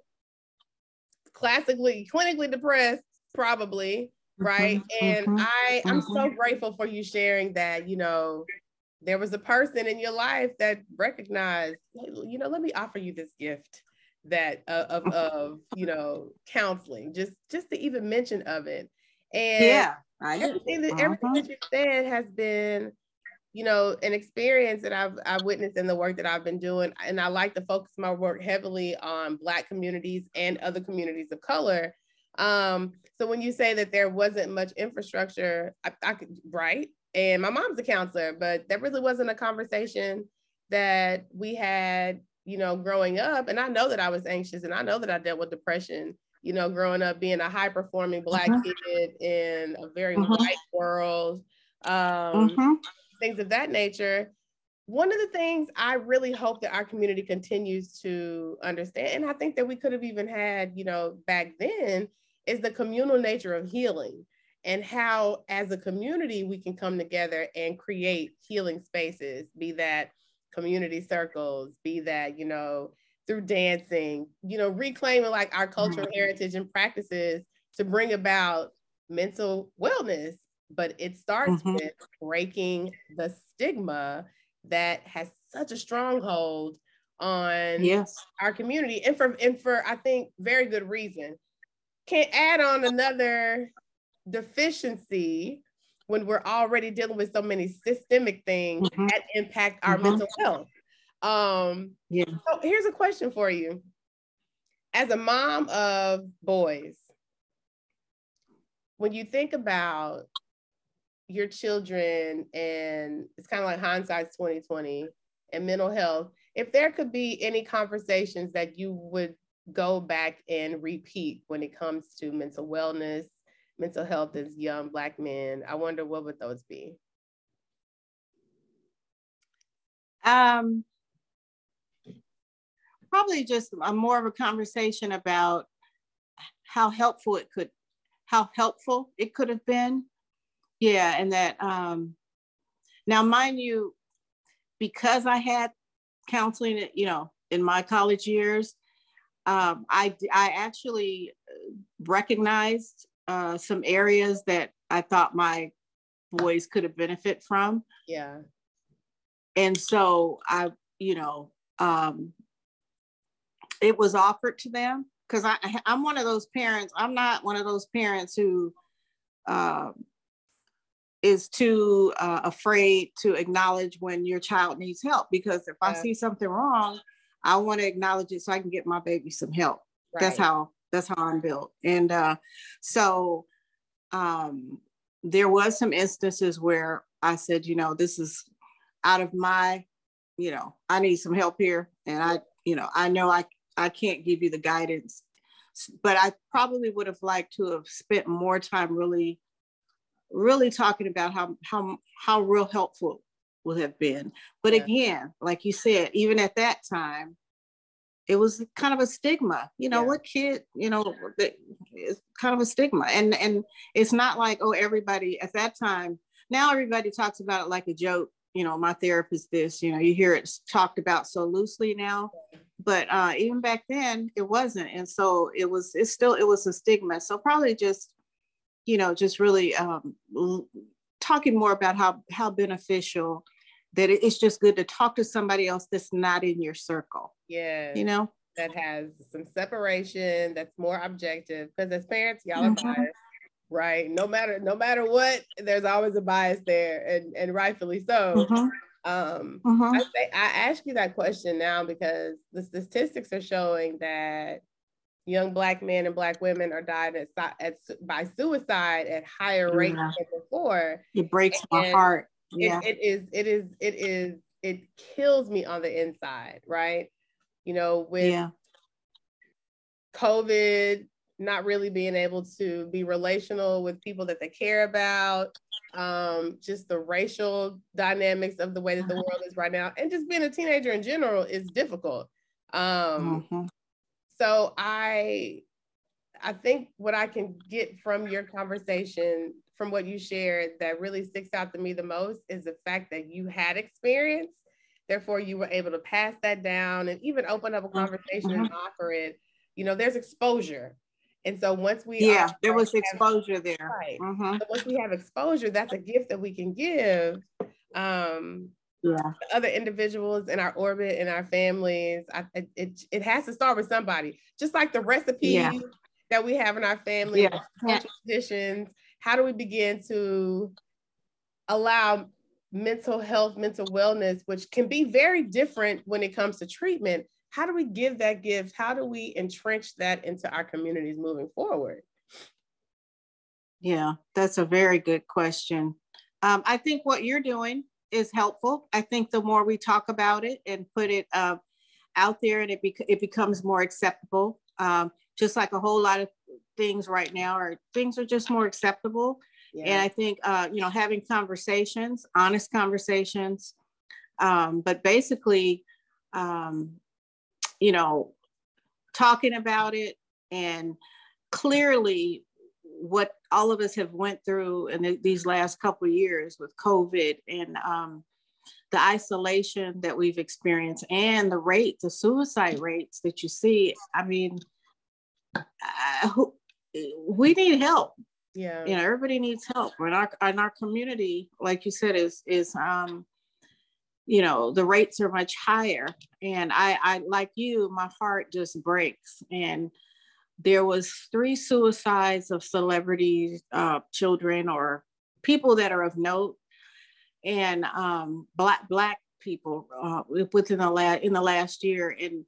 classically, clinically depressed, probably. Right. Mm-hmm, and mm-hmm, I I'm mm-hmm. so grateful for you sharing that, you know, there was a person in your life that recognized, you know, let me offer you this gift that uh, of *laughs* of you know counseling just just the even mention of it and yeah everything that, uh-huh. everything that you said has been you know an experience that I've I've witnessed in the work that I've been doing and I like to focus my work heavily on black communities and other communities of color um so when you say that there wasn't much infrastructure I, I could right and my mom's a counselor but that really wasn't a conversation that we had you know, growing up. And I know that I was anxious and I know that I dealt with depression, you know, growing up being a high performing Black uh-huh. kid in a very uh-huh. white world, um, uh-huh. Things of that nature. One of the things I really hope that our community continues to understand, and I think that we could have even had, you know, back then, is the communal nature of healing and how, as a community, we can come together and create healing spaces, be that community circles, be that, you know, through dancing, you know, reclaiming like our cultural heritage and practices to bring about mental wellness. But it starts mm-hmm. with breaking the stigma that has such a stronghold on yes. our community and for and for I think very good reason. Can add on another deficiency when we're already dealing with so many systemic things mm-hmm. that impact our mm-hmm. mental health. Um, yeah. So here's a question for you. As a mom of boys, when you think about your children and it's kind of like hindsight's 2020 and mental health, if there could be any conversations that you would go back and repeat when it comes to mental wellness, mental health as young Black men, I wonder what would those be? Um, probably just a more of a conversation about how helpful it could, how helpful it could have been. Yeah, and that um, now, mind you, because I had counseling, you know, in my college years, um, I I actually recognized uh, some areas that I thought my boys could have benefit from. Yeah. And so I, you know, um, it was offered to them because I I'm one of those parents. I'm not one of those parents who uh, is too uh, afraid to acknowledge when your child needs help because if yeah. I see something wrong, I want to acknowledge it so I can get my baby some help. Right. That's how that's how I'm built. And uh, so um, there was some instances where I said, you know, this is out of my, you know, I need some help here. And I, you know, I know I, I can't give you the guidance, but I probably would have liked to have spent more time really, really talking about how, how, how real helpful would have been. But yeah. again, like you said, even at that time, it was kind of a stigma you know yeah. what kid you know it's kind of a stigma and and it's not like oh everybody at that time now everybody talks about it like a joke you know my therapist this you know you hear it talked about so loosely now but uh, even back then it wasn't and so it was it's still it was a stigma so probably just you know just really um, talking more about how how beneficial that it's just good to talk to somebody else that's not in your circle. Yeah. You know? That has some separation, that's more objective. Because as parents, y'all mm-hmm. are biased. right? No matter no matter what, there's always a bias there, and and rightfully so. Mm-hmm. Um, mm-hmm. I say I ask you that question now because the statistics are showing that young black men and black women are dying at, at by suicide at higher rates yeah. than before. It breaks and my heart. Yeah. It, it is. It is. It is. It kills me on the inside, right? You know, with yeah. COVID, not really being able to be relational with people that they care about, um, just the racial dynamics of the way that the uh-huh. world is right now, and just being a teenager in general is difficult. Um, mm-hmm. So I, I think what I can get from your conversation, from what you shared, that really sticks out to me the most is the fact that you had experience. Therefore, you were able to pass that down and even open up a mm-hmm. conversation mm-hmm. and offer it. You know, there's exposure and so once we yeah, there was exposure have, there. Right. Mm-hmm. So once we have exposure, that's a gift that we can give. Um, yeah. other individuals in our orbit in our families. I, it, it has to start with somebody, just like the recipe yeah. that we have in our family, yeah. traditions. How do we begin to allow mental health, mental wellness, which can be very different when it comes to treatment, how do we give that gift? How do we entrench that into our communities moving forward? Yeah, that's a very good question. Um, I think what you're doing is helpful. I think the more we talk about it and put it uh, out there and it, bec- it becomes more acceptable, um, just like a whole lot of things right now are things are just more acceptable. Yeah. And I think, uh, you know, having conversations, honest conversations, um, but basically, um, you know, talking about it and clearly what all of us have went through in these last couple years with COVID and um, the isolation that we've experienced and the rate, the suicide rates that you see. I mean, uh, we need help. Yeah, you know, everybody needs help. In our in our community, like you said, is is um, you know the rates are much higher and i i like you my heart just breaks and there was three suicides of celebrities uh, children or people that are of note. And um, black black people uh, within the last in the last year. And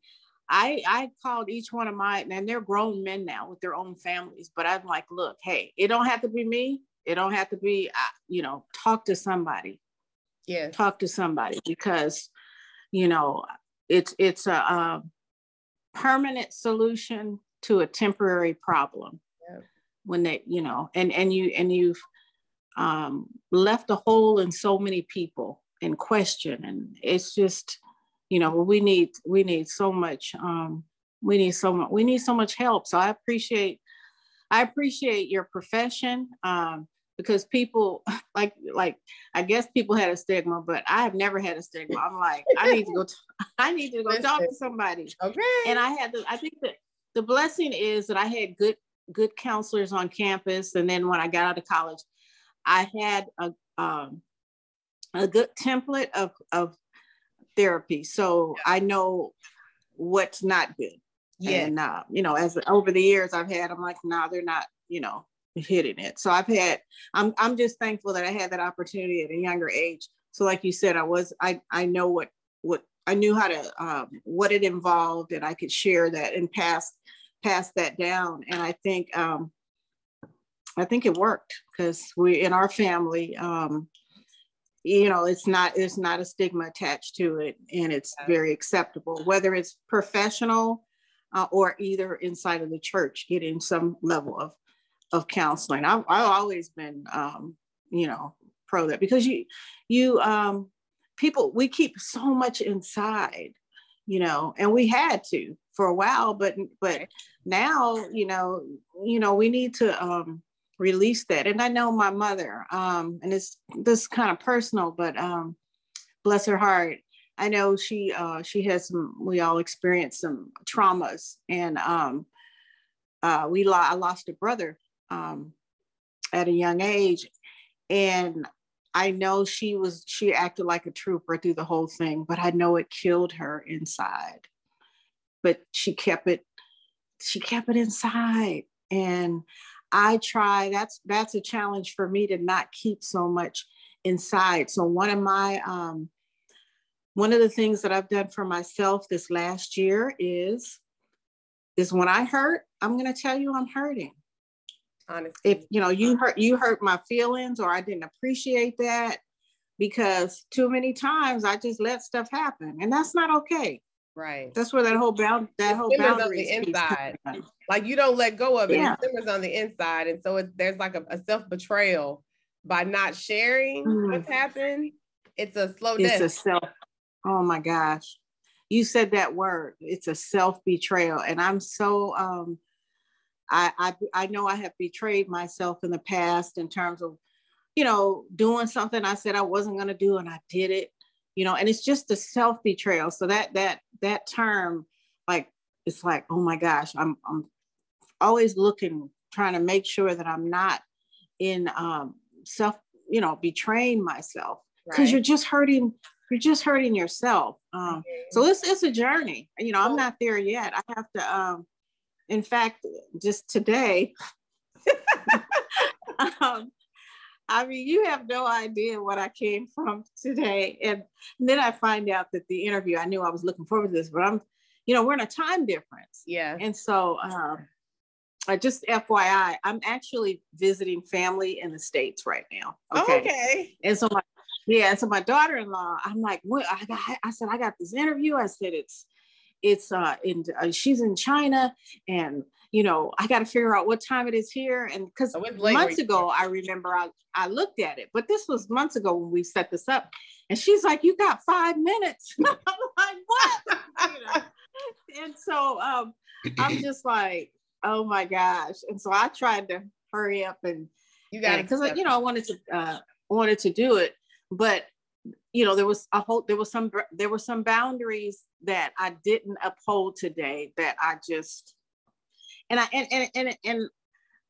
I, I called each one of my and they're grown men now with their own families but i'm like look hey it don't have to be me. It don't have to be uh, you know talk to somebody. Yeah talk to somebody because you know it's it's a, a permanent solution to a temporary problem yeah. when they you know and and you and you've um, left a hole in so many people in question and it's just you know we need we need so much um, we need so much we need so much help so i appreciate i appreciate your profession um, because people *laughs* like like I guess people had a stigma, but I have never had a stigma. I'm like, I need to go. *laughs* T- *laughs* I need to go Listen. talk to somebody. Okay. And I had to I think that the blessing is that I had good good counselors on campus, and then when I got out of college, I had a um, a good template of of therapy, so I know what's not good. Yeah. And uh, you know, as over the years I've had, I'm like, no, nah, they're not. You know, hitting it. So I've had, I'm, I'm just thankful that I had that opportunity at a younger age. So like you said, I was, I, I know what I knew how to, um, what it involved and I could share that and pass, pass that down. And I think, um, I think it worked because we, in our family, um, you know, it's not, it's not a stigma attached to it and it's very acceptable, whether it's professional uh, or either inside of the church, getting some level of of counseling. I've, I've always been, um, you know, pro that because you, you, um, people, we keep so much inside, you know, and we had to for a while, but, but now, you know, you know, we need to, um, release that. And I know my mother, um, and it's this kind of personal, but, um, bless her heart. I know she, uh, she has some, we all experienced some traumas and, um, uh, we lo- I lost a brother um, at a young age. And I know she was, she acted like a trooper through the whole thing, but I know it killed her inside. But she kept it, she kept it inside. And I try, that's that's a challenge for me to not keep so much inside. So one of my um one of the things that I've done for myself this last year is is when I hurt, I'm gonna tell you I'm hurting. Honestly. If you know you hurt you hurt my feelings or I didn't appreciate that because too many times I just let stuff happen and that's not okay. Right. That's where that whole bound that whole boundary on the inside. Like you don't let go of it. Yeah. It simmers on the inside. And so it, there's like a, a self-betrayal by not sharing mm. what's happened. It's a slow it's death. It's a self. Oh my gosh. You said that word. It's a self-betrayal. And I'm so um I, I I know I have betrayed myself in the past in terms of, you know, doing something I said I wasn't gonna do and I did it you know and it's just a self betrayal so that that that term like it's like oh my gosh i'm i'm always looking trying to make sure that i'm not in um self you know betraying myself. Because right. you're just hurting you're just hurting yourself um so it's it's a journey. You know i'm not there yet. I have to um in fact just today *laughs* um I mean, you have no idea what I came from today. And then I find out that the interview, I knew I was looking forward to this, but I'm, you know, we're in a time difference. Yeah. And so, um, I just FYI, I'm actually visiting family in the States right now. Okay. Oh, okay. And so my, yeah, so my daughter-in-law, I'm like, what? I got, I said, I got this interview. I said, it's, it's, uh, in, uh, she's in China and you know, I got to figure out what time it is here. And because months ago, I remember I, I looked at it, but this was months ago when we set this up. And she's like, You got five minutes. *laughs* I'm like, What? you know? And so um, I'm *clears throat* just like, Oh my gosh. And so I tried to hurry up and you got it because you know I wanted to uh, wanted to do it, but you know there was a whole there was some there were some boundaries that I didn't uphold today that I just and I and and and, and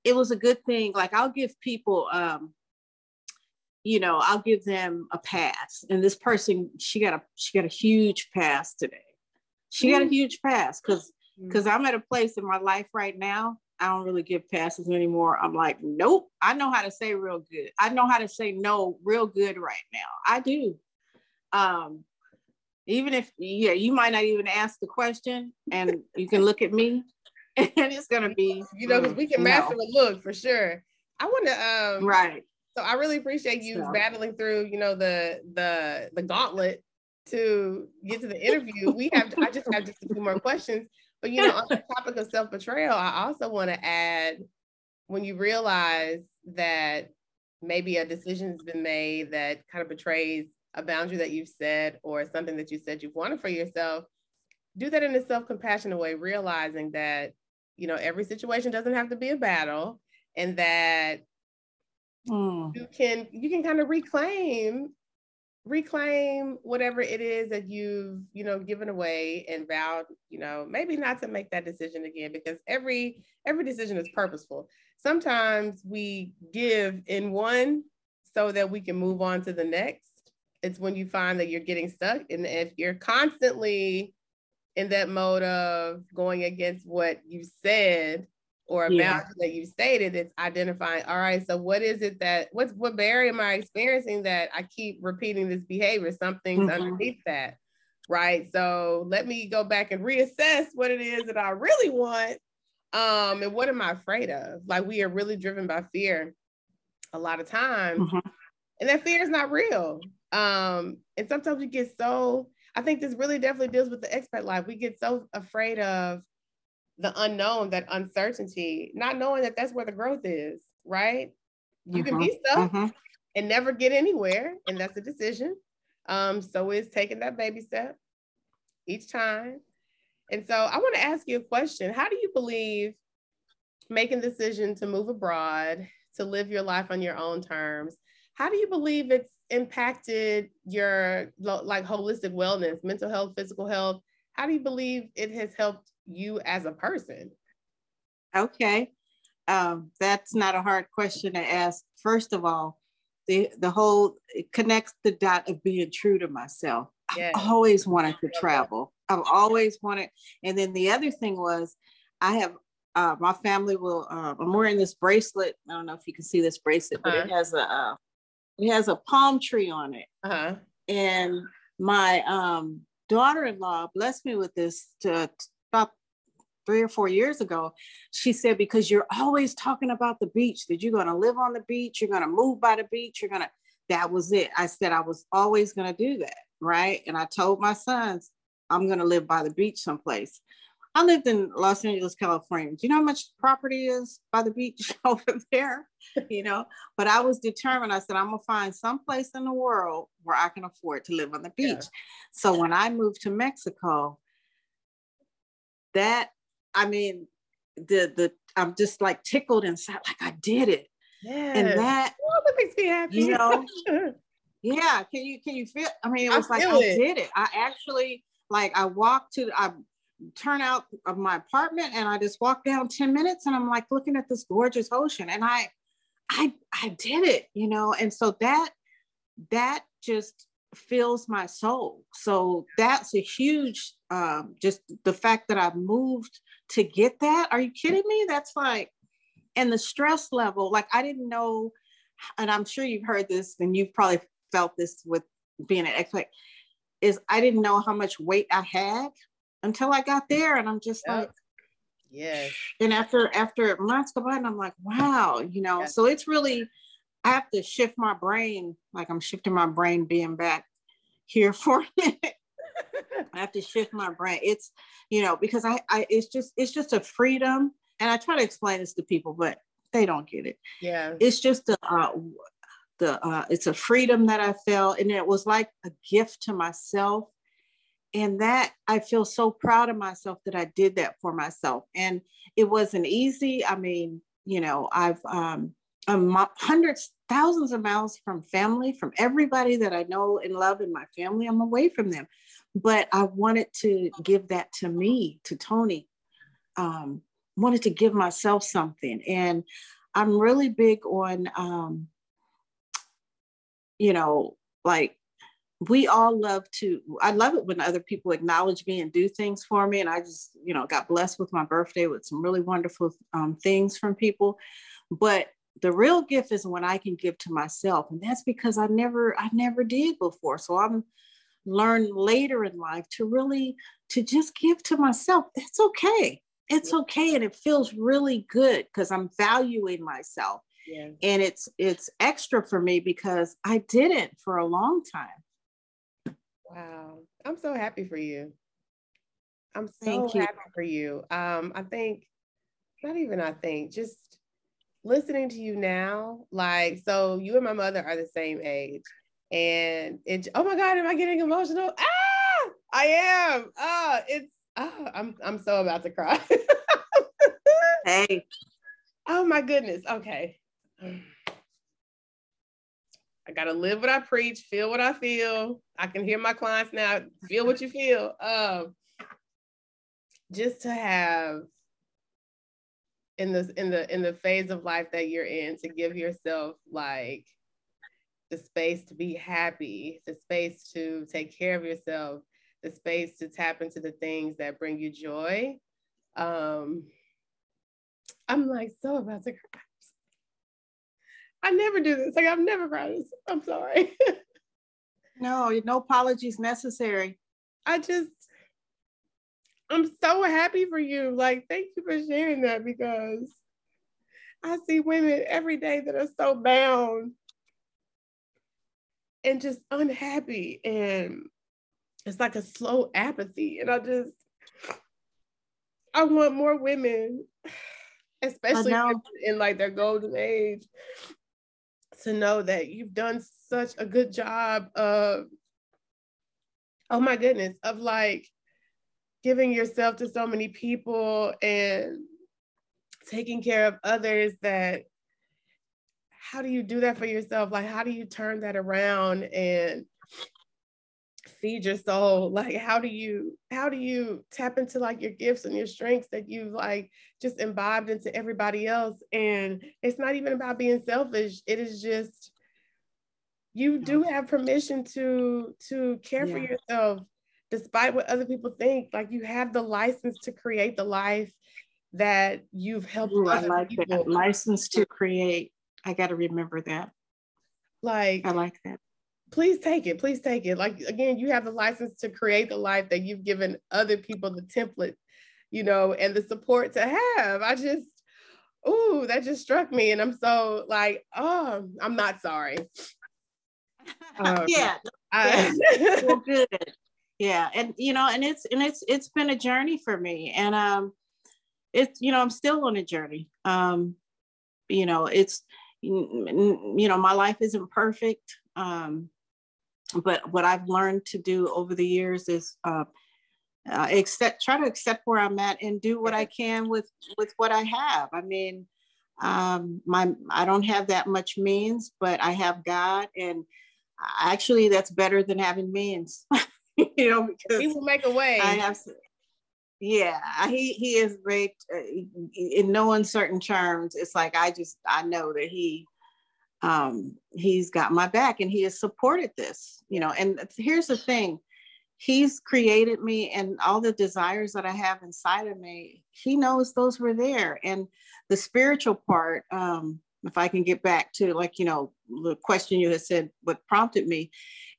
it was a good thing. Like I'll give people um you know, I'll give them a pass. And this person, she got a she got a huge pass today. She mm. got a mm. huge pass because because mm. I'm at a place in my life right now. I don't really give passes anymore. I'm like, nope. I know how to say real good. I know how to say no real good right now. I do. Um, even if yeah, you might not even ask the question, and you can look at me *laughs* and it's gonna be you know because we can master no. a look for sure. I want to um right. So I really appreciate you so. battling through you know the the the gauntlet to get to the interview. we have I just have just a few more questions, but you know on the *laughs* topic of self betrayal, I also want to add when you realize that maybe a decision has been made that kind of betrays a boundary that you've set or something that you said you've wanted for yourself do that in a self-compassionate way realizing that you know every situation doesn't have to be a battle and that mm. you can you can kind of reclaim reclaim whatever it is that you've you know given away and vowed you know maybe not to make that decision again because every every decision is purposeful sometimes we give in one so that we can move on to the next it's when you find that you're getting stuck and if you're constantly in that mode of going against what you said or a yeah. that you stated, it's identifying, all right, so what is it that what's what barrier am I experiencing that I keep repeating this behavior? Something's mm-hmm. underneath that, right? So let me go back and reassess what it is that I really want. Um, and what am I afraid of? Like we are really driven by fear a lot of times. Mm-hmm. And that fear is not real. Um, and sometimes we get so I think this really definitely deals with the expat life. We get so afraid of the unknown, that uncertainty, not knowing that that's where the growth is, right? You can be mm-hmm. stuck mm-hmm. and never get anywhere, and that's a decision. Um, so it's taking that baby step each time. And so I want to ask you a question. How do you believe making the decision to move abroad, to live your life on your own terms, how do you believe it's impacted your like holistic wellness, mental health, physical health? How do you believe it has helped you as a person? Okay. Um, that's not a hard question to ask. First of all, the, the whole it connects the dot of being true to myself. Yes. I've always wanted to travel. I've always wanted. And then the other thing was, I have uh, my family will. Uh, I'm wearing this bracelet. I don't know if you can see this bracelet, but uh-huh. it has a uh, it has a palm tree on it. Uh-huh. And my um, daughter-in-law blessed me with this to, about three or four years ago. She said, "Because you're always talking about the beach, that you're going to live on the beach, you're going to move by the beach, you're going to." That was it. I said I was always going to do that, right? And I told my sons, "I'm going to live by the beach someplace." I lived in Los Angeles, California. Do you know how much property is by the beach *laughs* over there? You know, but I was determined. I said, I'm gonna find some place in the world where I can afford to live on the beach. Yeah. So when I moved to Mexico, that I mean, the the I'm just like tickled inside, like I did it. Yeah. And that, oh, that makes me happy. You know, *laughs* yeah. Can you can you feel? I mean, it was I like I it. did it. I actually like I walked to I turn out of my apartment and I just walked down 10 minutes and I'm like looking at this gorgeous ocean and I I I did it, you know, and so that that just fills my soul. So that's a huge um just the fact that I've moved to get that. Are you kidding me? That's like and the stress level, like I didn't know, and I'm sure you've heard this and you've probably felt this with being an expat, is I didn't know how much weight I had until I got there. And I'm just yep. like, yeah. And after after months go by, and I'm like, wow, you know. So it's really, I have to shift my brain. Like I'm shifting my brain, being back here *laughs* for it. *laughs* I have to shift my brain. It's, you know, because I, I, it's just, it's just a freedom. And I try to explain this to people, but they don't get it. Yeah. It's just a, uh, the, uh, it's a freedom that I felt, and it was like a gift to myself and that I feel so proud of myself that I did that for myself. And it wasn't easy. I mean, you know, I've um, I'm hundreds, thousands of miles from family, from everybody that I know and love in my family. I'm away from them, but I wanted to give that to me, to Toni. Um, wanted to give myself something, and I'm really big on, um, you know, like we all love to i love it when other people acknowledge me and do things for me and i just you know got blessed with my birthday with some really wonderful um, things from people. But the real gift is when i can give to myself and that's because i never i never did before. So i'm learned later in life to really to just give to myself. That's okay. It's okay and it feels really good because i'm valuing myself. Yeah. and it's it's extra for me because i didn't for a long time Wow. I'm so happy for you. I'm so happy for you. Um, I think, not even I think, just listening to you now, like, so you and my mother are the same age. And it, oh my God, am I getting emotional? Ah, I am. Ah, it's, ah, I'm, I'm so about to cry. *laughs* hey. Oh my goodness. Okay. *sighs* I gotta live what I preach, feel what I feel. I can hear my clients now. Feel what you feel. Um, just to have in this in the in the phase of life that you're in, to give yourself like the space to be happy, the space to take care of yourself, the space to tap into the things that bring you joy. Um, I'm like so about to cry. I never do this. Like I've never cried. I'm sorry. *laughs* no, no apologies necessary. I just I'm so happy for you. Like, thank you for sharing that because I see women every day that are so bound and just unhappy. And it's like a slow apathy. And I just, I want more women, *sighs* especially in like their golden age, to know that you've done such a good job of, oh my goodness, of like giving yourself to so many people and taking care of others that how do you do that for yourself? Like how do you turn that around? And feed your soul like how do you how do you tap into like your gifts and your strengths that you've like just imbibed into everybody else and it's not even about being selfish it is just you do have permission to to care yeah. for yourself despite what other people think like you have the license to create the life that you've helped Ooh, I like people. that. License to create. I got to remember that. Like I like that. Please take it. Please take it. Like again, you have the license to create the life that you've given other people the template, you know, and the support to have. I just, ooh, that just struck me, and I'm so like, oh, I'm not sorry. *laughs* Um, yeah. I, well, *laughs* good. Yeah, and you know, and it's and it's it's been a journey for me, and um, it's you know i'm still on a journey um you know it's you know my life isn't perfect um but what i've learned to do over the years is uh, uh accept try to accept where i'm at and do what i can with with what i have. I mean um my i don't have that much means but i have god and actually that's better than having means *laughs* you know because he will make a way. I have yeah he he is great uh, in no uncertain terms. It's like i just i know that he um he's got my back and he has supported this you know and here's the thing. He's created me and all the desires that i have inside of me he knows those were there. And the spiritual part um if i can get back to like you know the question you had said what prompted me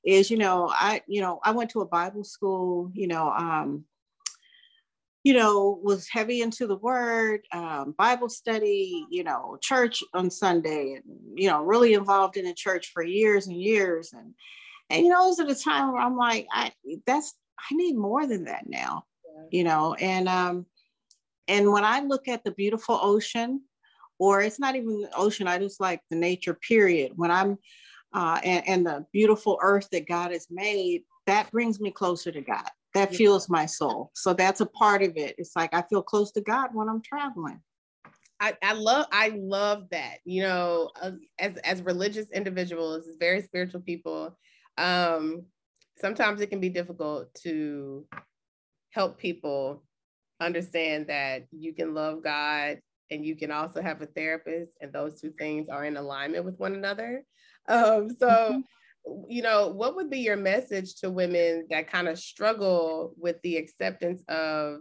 is you know i you know i went to a bible school you know um you know, was heavy into the word, um, Bible study, you know, church on Sunday, and you know, really involved in the church for years and years. And and you know, it was at a time where I'm like, I that's I need more than that now, you know. And um, and when I look at the beautiful ocean, or it's not even the ocean, I just like the nature. Period. When I'm uh, and, and the beautiful earth that God has made, that brings me closer to God that fuels my soul. So that's a part of it. It's like I feel close to God when I'm traveling. I, I love I love that. You know, as as religious individuals, as very spiritual people, um, sometimes it can be difficult to help people understand that you can love God and you can also have a therapist, and those two things are in alignment with one another. Um, so. You know, what would be your message to women that kind of struggle with the acceptance of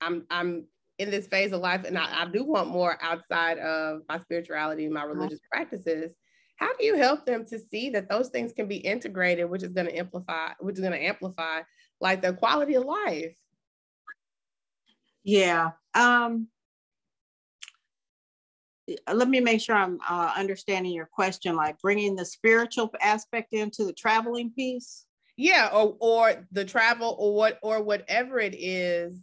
I'm I'm in this phase of life and I, I do want more outside of my spirituality and my religious practices. How do you help them to see that those things can be integrated, which is going to amplify, which is going to amplify like the quality of life? Yeah. Um, let me make sure I'm uh, understanding your question, like bringing the spiritual aspect into the traveling piece. Yeah, or or the travel or what or whatever it is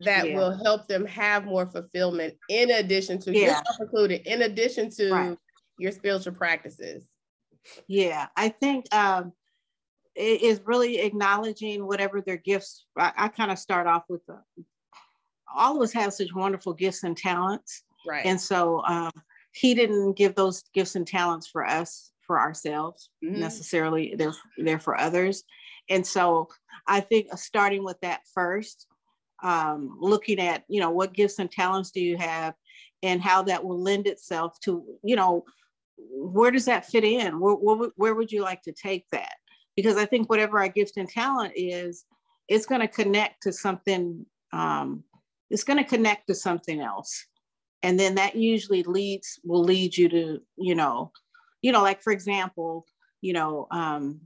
that yeah. will help them have more fulfillment in addition to yeah. yourself included, in addition to right. your spiritual practices. Yeah, I think um, it is really acknowledging whatever their gifts. I, I kind of start off with the, all of us have such wonderful gifts and talents Right. And so um, he didn't give those gifts and talents for us, for ourselves mm-hmm. necessarily. They're, they're for others. And so I think starting with that first, um, looking at, you know, what gifts and talents do you have and how that will lend itself to, you know, where does that fit in? Where, where, where would you like to take that? Because I think whatever our gift and talent is, it's going to connect to something um, it's going to connect to something else and then that usually leads will lead you to you know you know like for example you know um,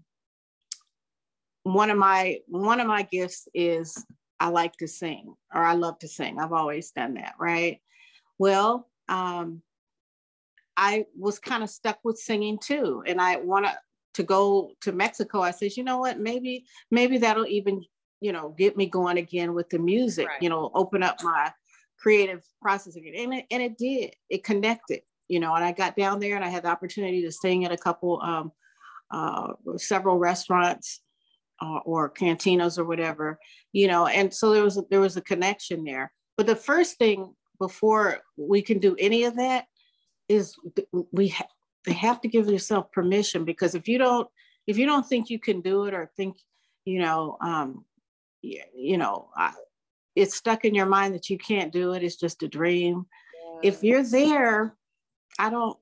one of my one of my gifts is i like to sing or i love to sing. I've always done that right? Well um, i was kind of stuck with singing too and i want to to go to mexico i said you know what? Maybe maybe that'll even you know get me going again with the music right. you know open up my creative process again. And it, and it did, it connected, you know, and I got down there and I had the opportunity to sing at a couple, um, uh, several restaurants uh, or cantinas or whatever, you know, and so there was, a, there was a connection there. But the first thing before we can do any of that is we ha- have to give yourself permission because if you don't, if you don't think you can do it or think, you know, um, you, you know, I, it's stuck in your mind that you can't do it. It's just a dream. Yeah. If you're there, I don't.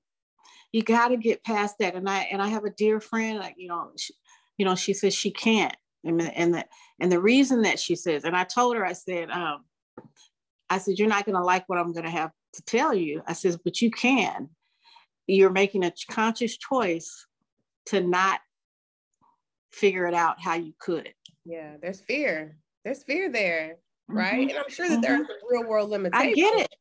You got to get past that. And I and I have a dear friend. Like you know, she, you know, she says she can't. And the, and the and the reason that she says, and I told her, I said, um, I said, You're not going to like what I'm going to have to tell you. I says, But you can. You're making a conscious choice to not figure it out how you could. Yeah, there's fear. There's fear there, right? Mm-hmm. And I'm sure that mm-hmm. there's real world limitations. I get it.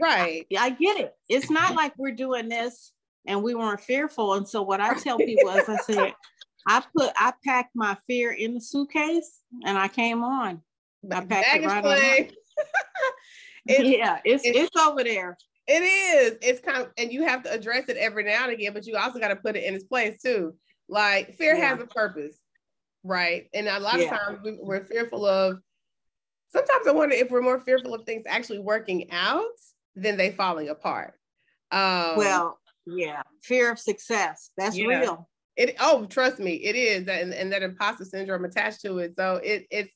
Right. I get it. It's not like we're doing this and we weren't fearful. And so what I tell people is I said, I put I packed my fear in the suitcase and I came on. I packed it right on. *laughs* it's, yeah, it's, it's, it's over there. It is. It's kind of, and you have to address it every now and again, but you also got to put it in its place too. Like fear yeah. has a purpose, right? And a lot yeah. of times we, we're fearful of. Sometimes I wonder if we're more fearful of things actually working out than they falling apart. Um, well, yeah, fear of success. That's yeah. real. It oh, trust me, it is, and, and that imposter syndrome attached to it. So it it's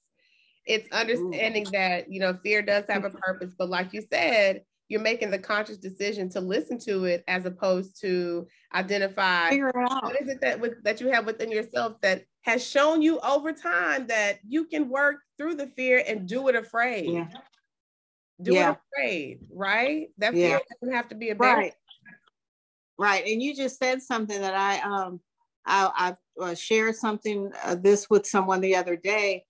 it's understanding Ooh. that you know fear does have a purpose, but like you said, you're making the conscious decision to listen to it as opposed to identify what is it that with, that you have within yourself that has shown you over time that you can work through the fear and do it afraid. Yeah. Do yeah. it afraid, right? That fear yeah. doesn't have to be a right. Right, and you just said something that I um I, I uh, shared something uh, this with someone the other day.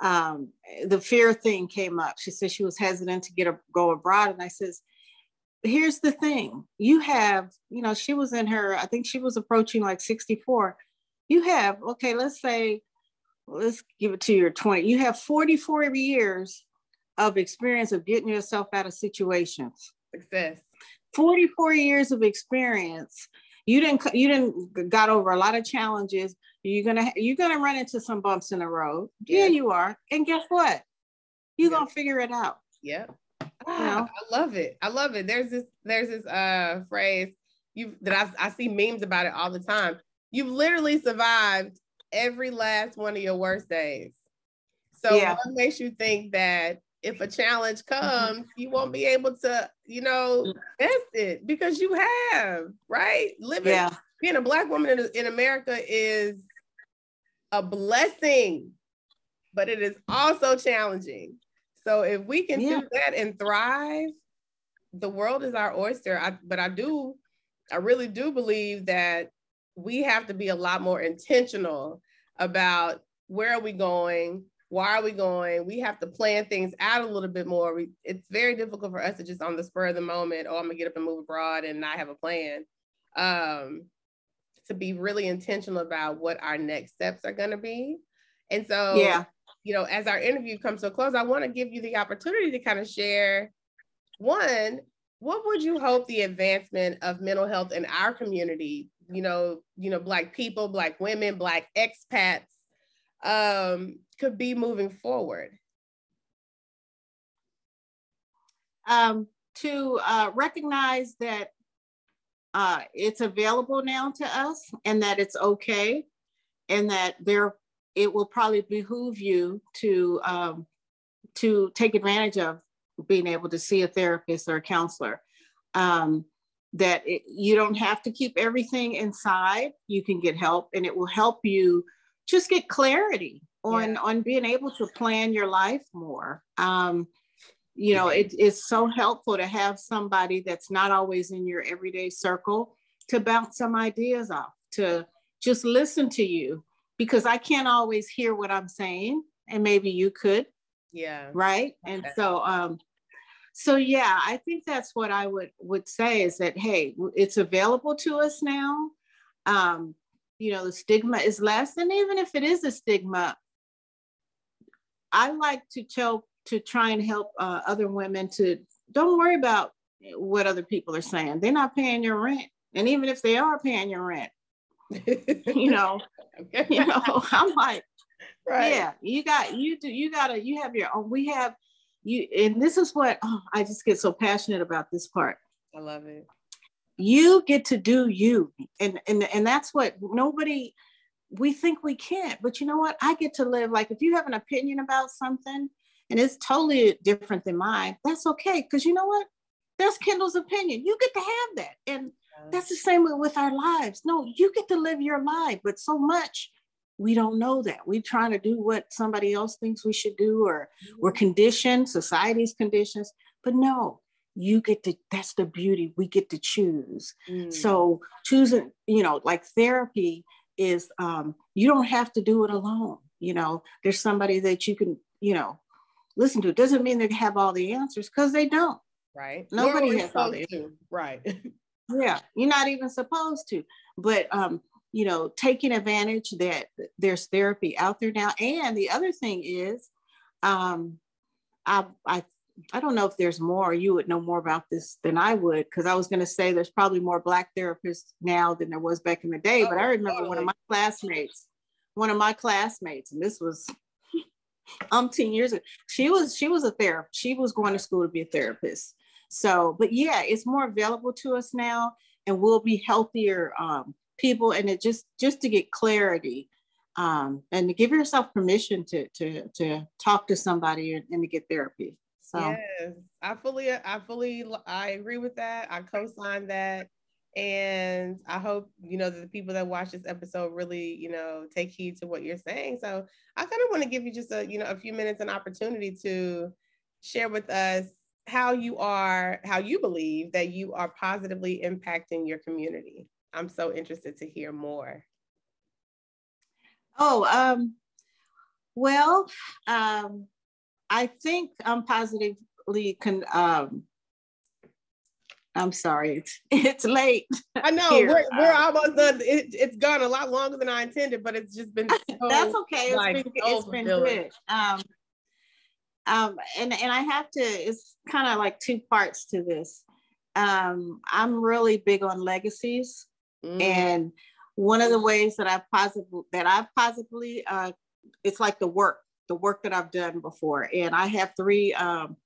Um, the fear thing came up. She said she was hesitant to get a go abroad, and I says, "Here's the thing: you have, you know, she was in her. I think she was approaching like 64. You have, okay, let's say, let's give it to your 20. You have 44 years of experience of getting yourself out of situations. Success. 44 years of experience you didn't you didn't got over a lot of challenges you're gonna you're gonna run into some bumps in the road. Yeah, yeah. you are. And guess what? You're yeah. gonna figure it out. Yeah. Ah, i love it. I love it. There's this there's this uh phrase you that I, I see memes about it all the time. You've literally survived every last one of your worst days. So yeah. what makes you think that if a challenge mm-hmm. comes, you won't be able to, you know, test it? Because you have, right? Living, yeah. being a black woman in, in America is a blessing, but it is also challenging. So if we can yeah. do that and thrive, the world is our oyster. I, but I do, I really do believe that we have to be a lot more intentional about where are we going, why are we going? We have to plan things out a little bit more. We, it's very difficult for us to just on the spur of the moment, oh, I'm gonna get up and move abroad and not have a plan. Um, to be really intentional about what our next steps are gonna be. And so, yeah, you know, as our interview comes to a close, I want to give you the opportunity to kind of share one, what would you hope the advancement of mental health in our community, you know, you know, black people, black women, black expats, um, could be moving forward? Um, to uh, recognize that uh, it's available now to us and that it's okay and that there it will probably behoove you to um, to take advantage of being able to see a therapist or a counselor. Um, that it, you don't have to keep everything inside. You can get help and it will help you just get clarity on yeah. on being able to plan your life more. Um you know it, it's so helpful to have somebody that's not always in your everyday circle to bounce some ideas off to just listen to you. Because i can't always hear what i'm saying and maybe you could yeah. right? And so um so yeah i think that's what i would would say is that hey it's available to us now. Um you know the stigma is less and even if it is a stigma I like to tell to try and help uh, other women to don't worry about what other people are saying. They're not paying your rent, and even if they are paying your rent, *laughs* you know, you know, *laughs* I'm like, right. yeah, you got you do you gotta you have your own. We have you, and this is what oh, I just get so passionate about this part. I love it. You get to do you, and and and that's what nobody we think we can't. But you know what? I get to live like if you have an opinion about something and it's totally different than mine, that's okay. Because you know what? That's Kendall's opinion. You get to have that. And that's the same with our lives. No, you get to live your life, but so much we don't know that. We're trying to do what somebody else thinks we should do, or we're conditioned, society's conditions. But no, you get to, that's the beauty. We get to choose. Mm. So choosing, you know, like therapy is um, you don't have to do it alone. You know, there's somebody that you can, you know, listen to. It doesn't mean they have all the answers because they don't. Right. Nobody has all the answers. Right. *laughs* yeah. You're not even supposed to. But um, you know, taking advantage that there's therapy out there now. And the other thing is, um, I, I, I don't know if there's more. You would know more about this than I would, because I was going to say there's probably more Black therapists now than there was back in the day. Oh, but I remember totally. one of my classmates, one of my classmates, and this was umpteen years ago. She was she was a therapist. She was going to school to be a therapist. So, but yeah, it's more available to us now, and we'll be healthier um, people and it just just to get clarity um, and to give yourself permission to to to talk to somebody and, and to get therapy so yes i fully i fully i agree with that i co-sign that and i hope you know that the people that watch this episode really you know take heed to what you're saying so i kind of want to give you just a you know a few minutes an opportunity to share with us how you are how you believe that you are positively impacting your community I'm so interested to hear more. Oh, um, well, um, I think I'm positively con- um, I'm sorry, it's *laughs* it's late. I know we're, we're um, almost done. It, has gone a lot longer than I intended, but it's just been *laughs* so, that's okay. It's like, been it's been good. Um, um, and and I have to. It's kind of like two parts to this. Um, I'm really big on legacies. Mm. And one of the ways that I positively that I've positively uh, it's like the work, the work that I've done before. And I have three um,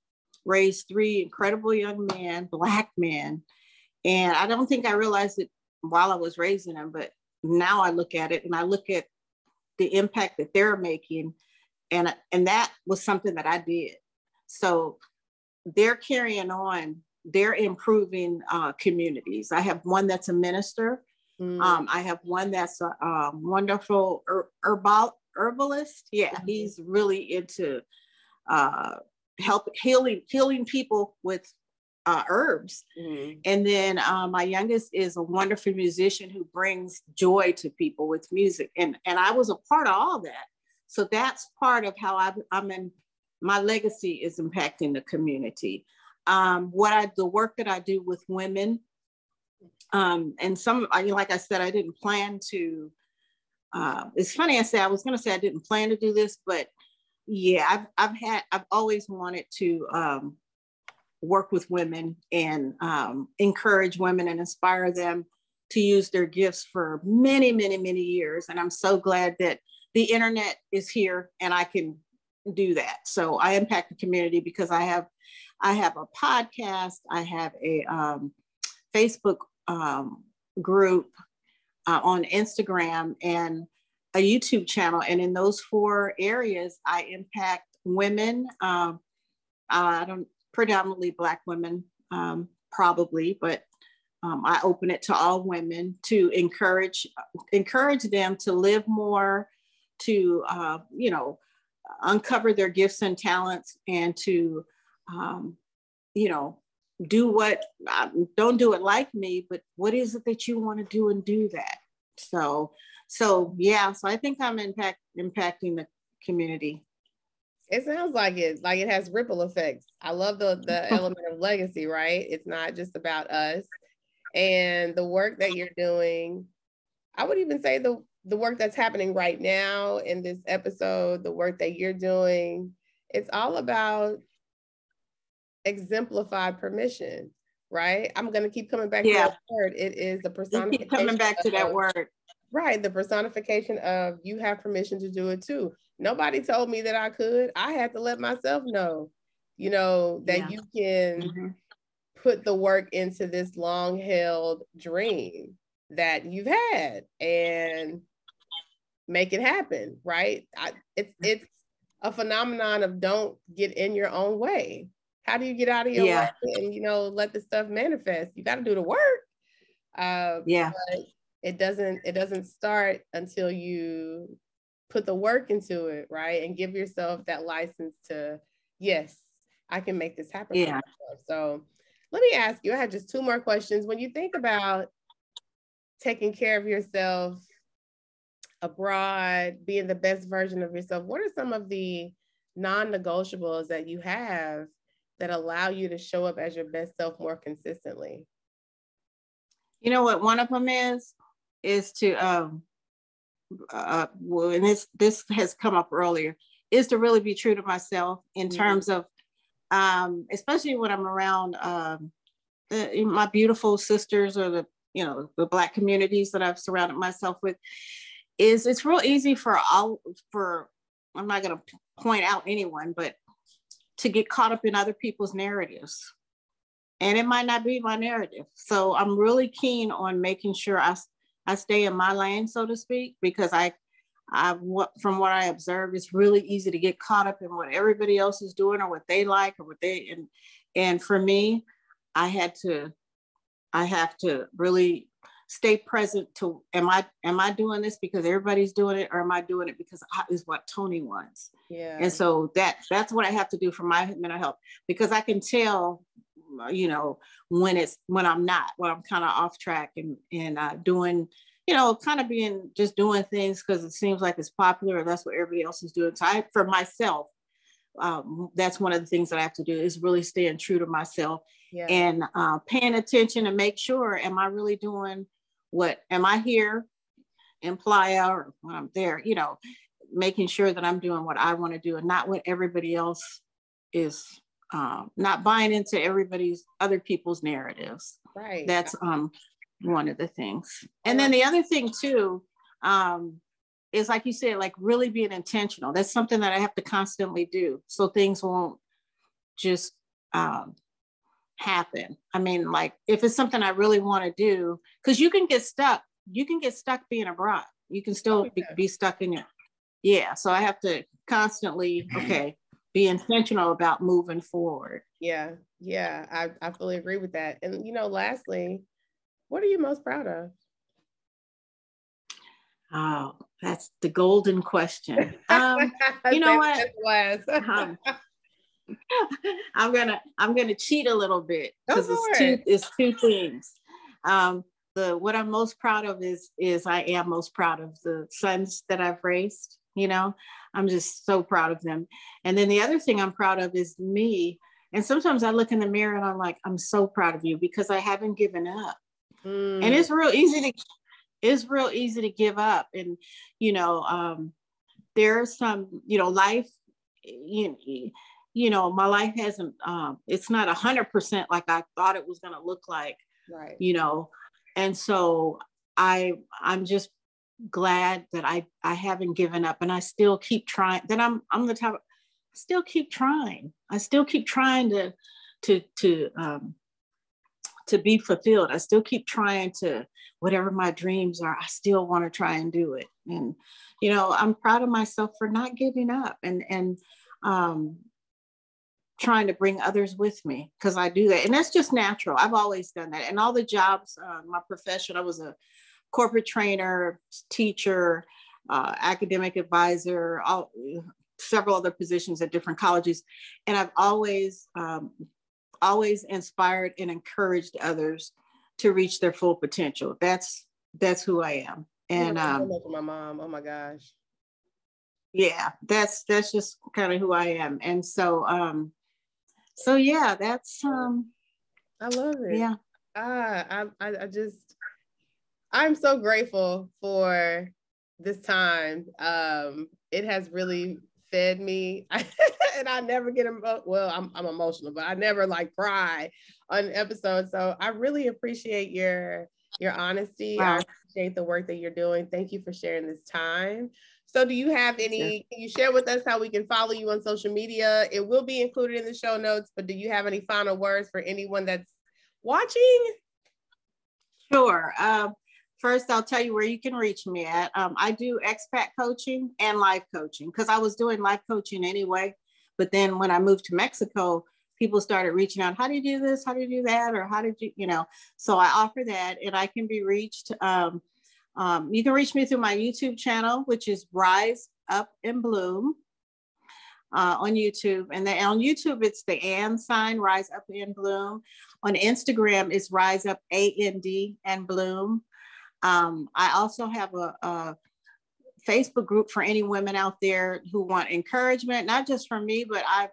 raised three incredible young men, black men. And I don't think I realized it while I was raising them, but now I look at it and I look at the impact that they're making. And, and that was something that I did. So they're carrying on they're improving uh, communities. I have one that's a minister. Mm. Um, I have one that's a, a wonderful er, herbal herbalist. Yeah, mm-hmm. he's really into uh, help healing healing people with uh, herbs. Mm-hmm. And then uh, my youngest is a wonderful musician who brings joy to people with music. And and I was a part of all that. So that's part of how I, I'm in. My legacy is impacting the community um, what I the work that I do with women. Um, and some, I, like I said, I didn't plan to. Uh, it's funny I say I was going to say I didn't plan to do this, but yeah, I've I've had I've always wanted to um, work with women and um, encourage women and inspire them to use their gifts for many, many, many years. And I'm so glad that the internet is here and I can do that. So I impact the community because I have I have a podcast, I have a um, Facebook um, group uh, on Instagram, and a YouTube channel. And in those four areas, I impact women. Um, I don't predominantly Black women, um, probably, but um, I open it to all women to encourage encourage them to live more, to uh, you know, uncover their gifts and talents, and to um, you know, do what, um, don't do it like me, but what is it that you want to do and do that? So, so yeah, so I think I'm impact, impacting the community. It sounds like it, like it has ripple effects. I love the, the *laughs* element of legacy, right? It's not just about us and the work that you're doing. I would even say the, the work that's happening right now in this episode, the work that you're doing, it's all about exemplified permission, right? I'm going to keep coming back yeah. to that word. It is the personification. keep coming back to that word. Right. The personification of you have permission to do it too. Nobody told me that I could. I had to let myself know, you know, that yeah. you can mm-hmm. put the work into this long held dream that you've had and make it happen. Right. I, it's, it's, a phenomenon of don't get in your own way how do you get out of your yeah. and you know let the stuff manifest you got to do the work uh, yeah it doesn't it doesn't start until you put the work into it, right? And give yourself that license to, yes, I can make this happen. Yeah. So let me ask you, I have just two more questions. When you think about taking care of yourself abroad, being the best version of yourself, what are some of the non-negotiables that you have that allow you to show up as your best self more consistently? You know what one of them is? Is to um uh well, and this this has come up earlier, is to really be true to myself in mm-hmm. terms of um, especially when I'm around um, the, my beautiful sisters or the you know the black communities that I've surrounded myself with. Is it's real easy for all for I'm not going to point out anyone, but to get caught up in other people's narratives. And it might not be my narrative. So I'm really keen on making sure I, I stay in my lane, so to speak, because I I what from what I observe, it's really easy to get caught up in what everybody else is doing or what they like or what they and and for me, I had to I have to really stay present to am I am I doing this because everybody's doing it or am I doing it because I, is what Toni wants? Yeah. And so that that's what I have to do for my mental health because I can tell you know when it's when I'm not when I'm kind of off track and and uh, doing you know, kind of being just doing things because it seems like it's popular and that's what everybody else is doing. So I, for myself, um, that's one of the things that I have to do is really staying true to myself yeah. and uh, paying attention and make sure, am I really doing what, am I here in Playa or when I'm there, you know, making sure that I'm doing what I want to do and not what everybody else is, um, not buying into everybody's other people's narratives. Right. That's um one of the things. And then the other thing too, um, is like you said, like really being intentional. That's something that I have to constantly do. So things won't just um, happen. I mean, like if it's something I really want to do, because you can get stuck, you can get stuck being abroad. You can still be, be stuck in your, yeah. So I have to constantly, okay, be intentional about moving forward. Yeah. Yeah. I, I fully agree with that. And, you know, lastly, what are you most proud of? Oh, that's the golden question. *laughs* Um, you know what? um, *laughs* I'm gonna I'm gonna cheat a little bit because it's two it's two things. Um, the what I'm most proud of is is I am most proud of the sons that I've raised. You know, I'm just so proud of them. And then the other thing I'm proud of is me. And sometimes I look in the mirror and I'm like, I'm so proud of you because I haven't given up. Mm. And it's real easy to it's real easy to give up. And you know, um, there's some, you know, life, you, you know, my life hasn't um, it's not a hundred percent like I thought it was gonna look like. Right. You know, and so I I'm just glad that I I haven't given up and I still keep trying that I'm I'm the type of, I still keep trying. I still keep trying to to to um to be fulfilled. I still keep trying to, whatever my dreams are, I still want to try and do it. And, you know, I'm proud of myself for not giving up and, and, um, trying to bring others with me because I do that. And that's just natural. I've always done that. And all the jobs, uh, my profession, I was a corporate trainer, teacher, uh, academic advisor, all, several other positions at different colleges. And I've always um, always inspired and encouraged others to reach their full potential. That's that's who I am. And um, my mom. Oh my gosh. Yeah, that's that's just kind of who I am. And so um so yeah, that's um I love it. Yeah. Ah, I I, I just I'm so grateful for this time. Um it has really fed me. *laughs* and I never get emo- well, I'm I'm emotional, but I never like cry on an episode. So I really appreciate your your honesty. Wow. I appreciate the work that you're doing. Thank you for sharing this time. So do you have any, can you share with us how we can follow you on social media? It will be included in the show notes, but do you have any final words for anyone that's watching? Sure. Um, first I'll tell you where you can reach me at. Um, I do expat coaching and life coaching because I was doing life coaching anyway. But then when I moved to Mexico, people started reaching out, how do you do this? How do you do that? Or how did you, you know, so I offer that and I can be reached. Um, um, you can reach me through my YouTube channel, which is Rise Up and Bloom uh, on YouTube. And then on YouTube, it's the and sign, Rise Up and Bloom. On Instagram, it's Rise Up A N D and Bloom. Um, I also have a, a, Facebook group for any women out there who want encouragement, not just from me, but I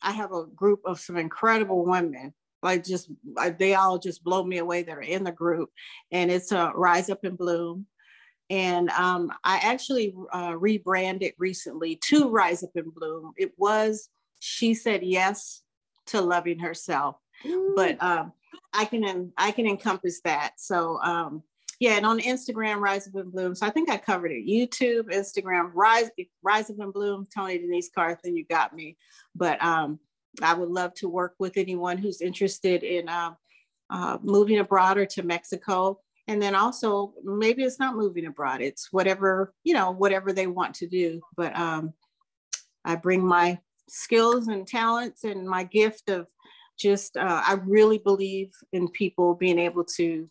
I have a group of some incredible women. Like just they all just blow me away that are in the group, and it's a Rise Up and Bloom. And um, I actually uh, rebranded recently to Rise Up and Bloom. It was she said yes to loving herself, Ooh. but um, I can I can encompass that. So um, yeah, and on Instagram, Rise Up and Bloom. So I think I covered it. YouTube, Instagram, Rise Rise Up and Bloom. Toni Denise Carthan, you got me. But um, I would love to work with anyone who's interested in uh, uh, moving abroad or to Mexico. And then also maybe it's not moving abroad. It's whatever you know, whatever they want to do. But um, I bring my skills and talents and my gift of just uh, I really believe in people being able to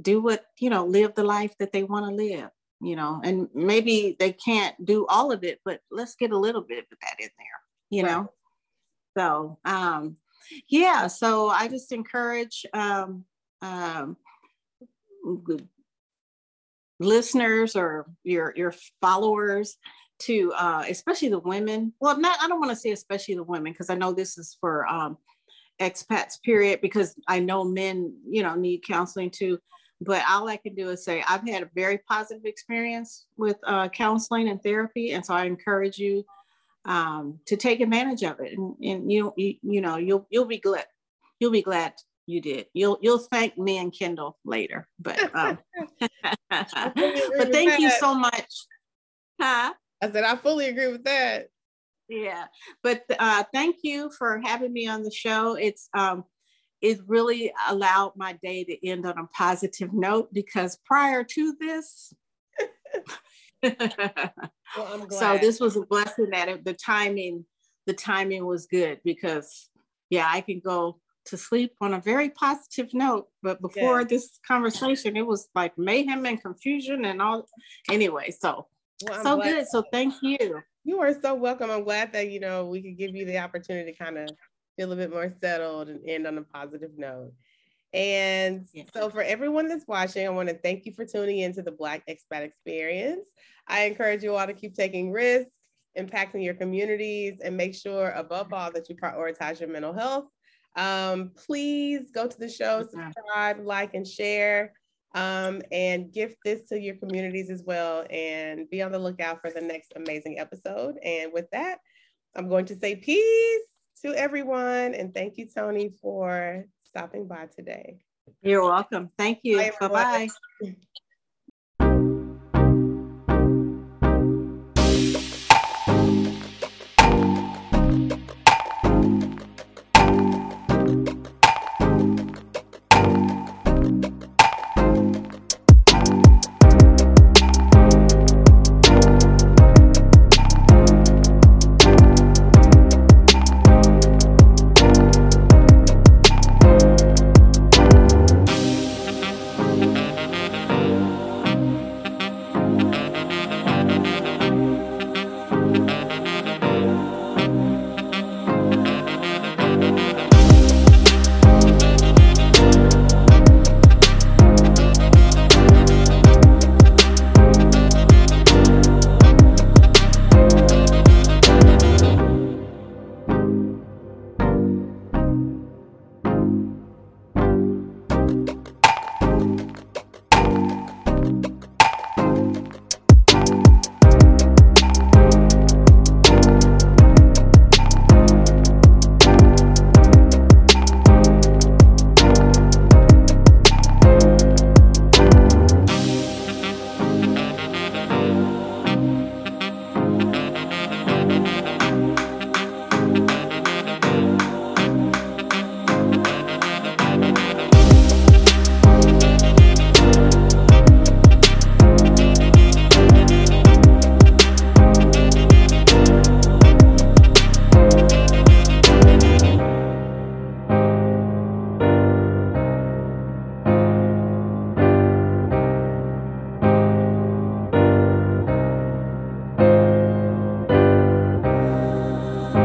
do what you know live the life that they want to live you know and maybe they can't do all of it but let's get a little bit of that in there you right. know so um yeah so i just encourage um um listeners or your your followers to uh especially the women well not i don't want to say especially the women because i know this is for um expats period because i know men you know need counseling too but all I can do is say I've had a very positive experience with uh, counseling and therapy, and so I encourage you um, to take advantage of it. And, and you, you, you know, you'll you'll be glad you'll be glad you did. You'll you'll thank me and Kendall later. But *laughs* um, *laughs* but thank you so much. Huh? I said I fully agree with that. Yeah, but uh, thank you for having me on the show. It's um, it really allowed my day to end on a positive note because prior to this, *laughs* well, *laughs* so this was a blessing that it, the timing, the timing was good because yeah, I can go to sleep on a very positive note. But before yeah. this conversation, it was like mayhem and confusion and all. Anyway, so well, so good. So thank you. You are so welcome. I'm glad that you know we could give you the opportunity to kind of feel a bit more settled and end on a positive note. And yeah. so, for everyone that's watching, I want to thank you for tuning into the Black Expat Experience. I encourage you all to keep taking risks, impacting your communities, and make sure, above all, that you prioritize your mental health. Um, please go to the show, subscribe, like, and share, um, and gift this to your communities as well. And be on the lookout for the next amazing episode. And with that, I'm going to say peace to everyone. And thank you, Toni, for stopping by today. You're welcome. Thank you. Bye bye. *laughs*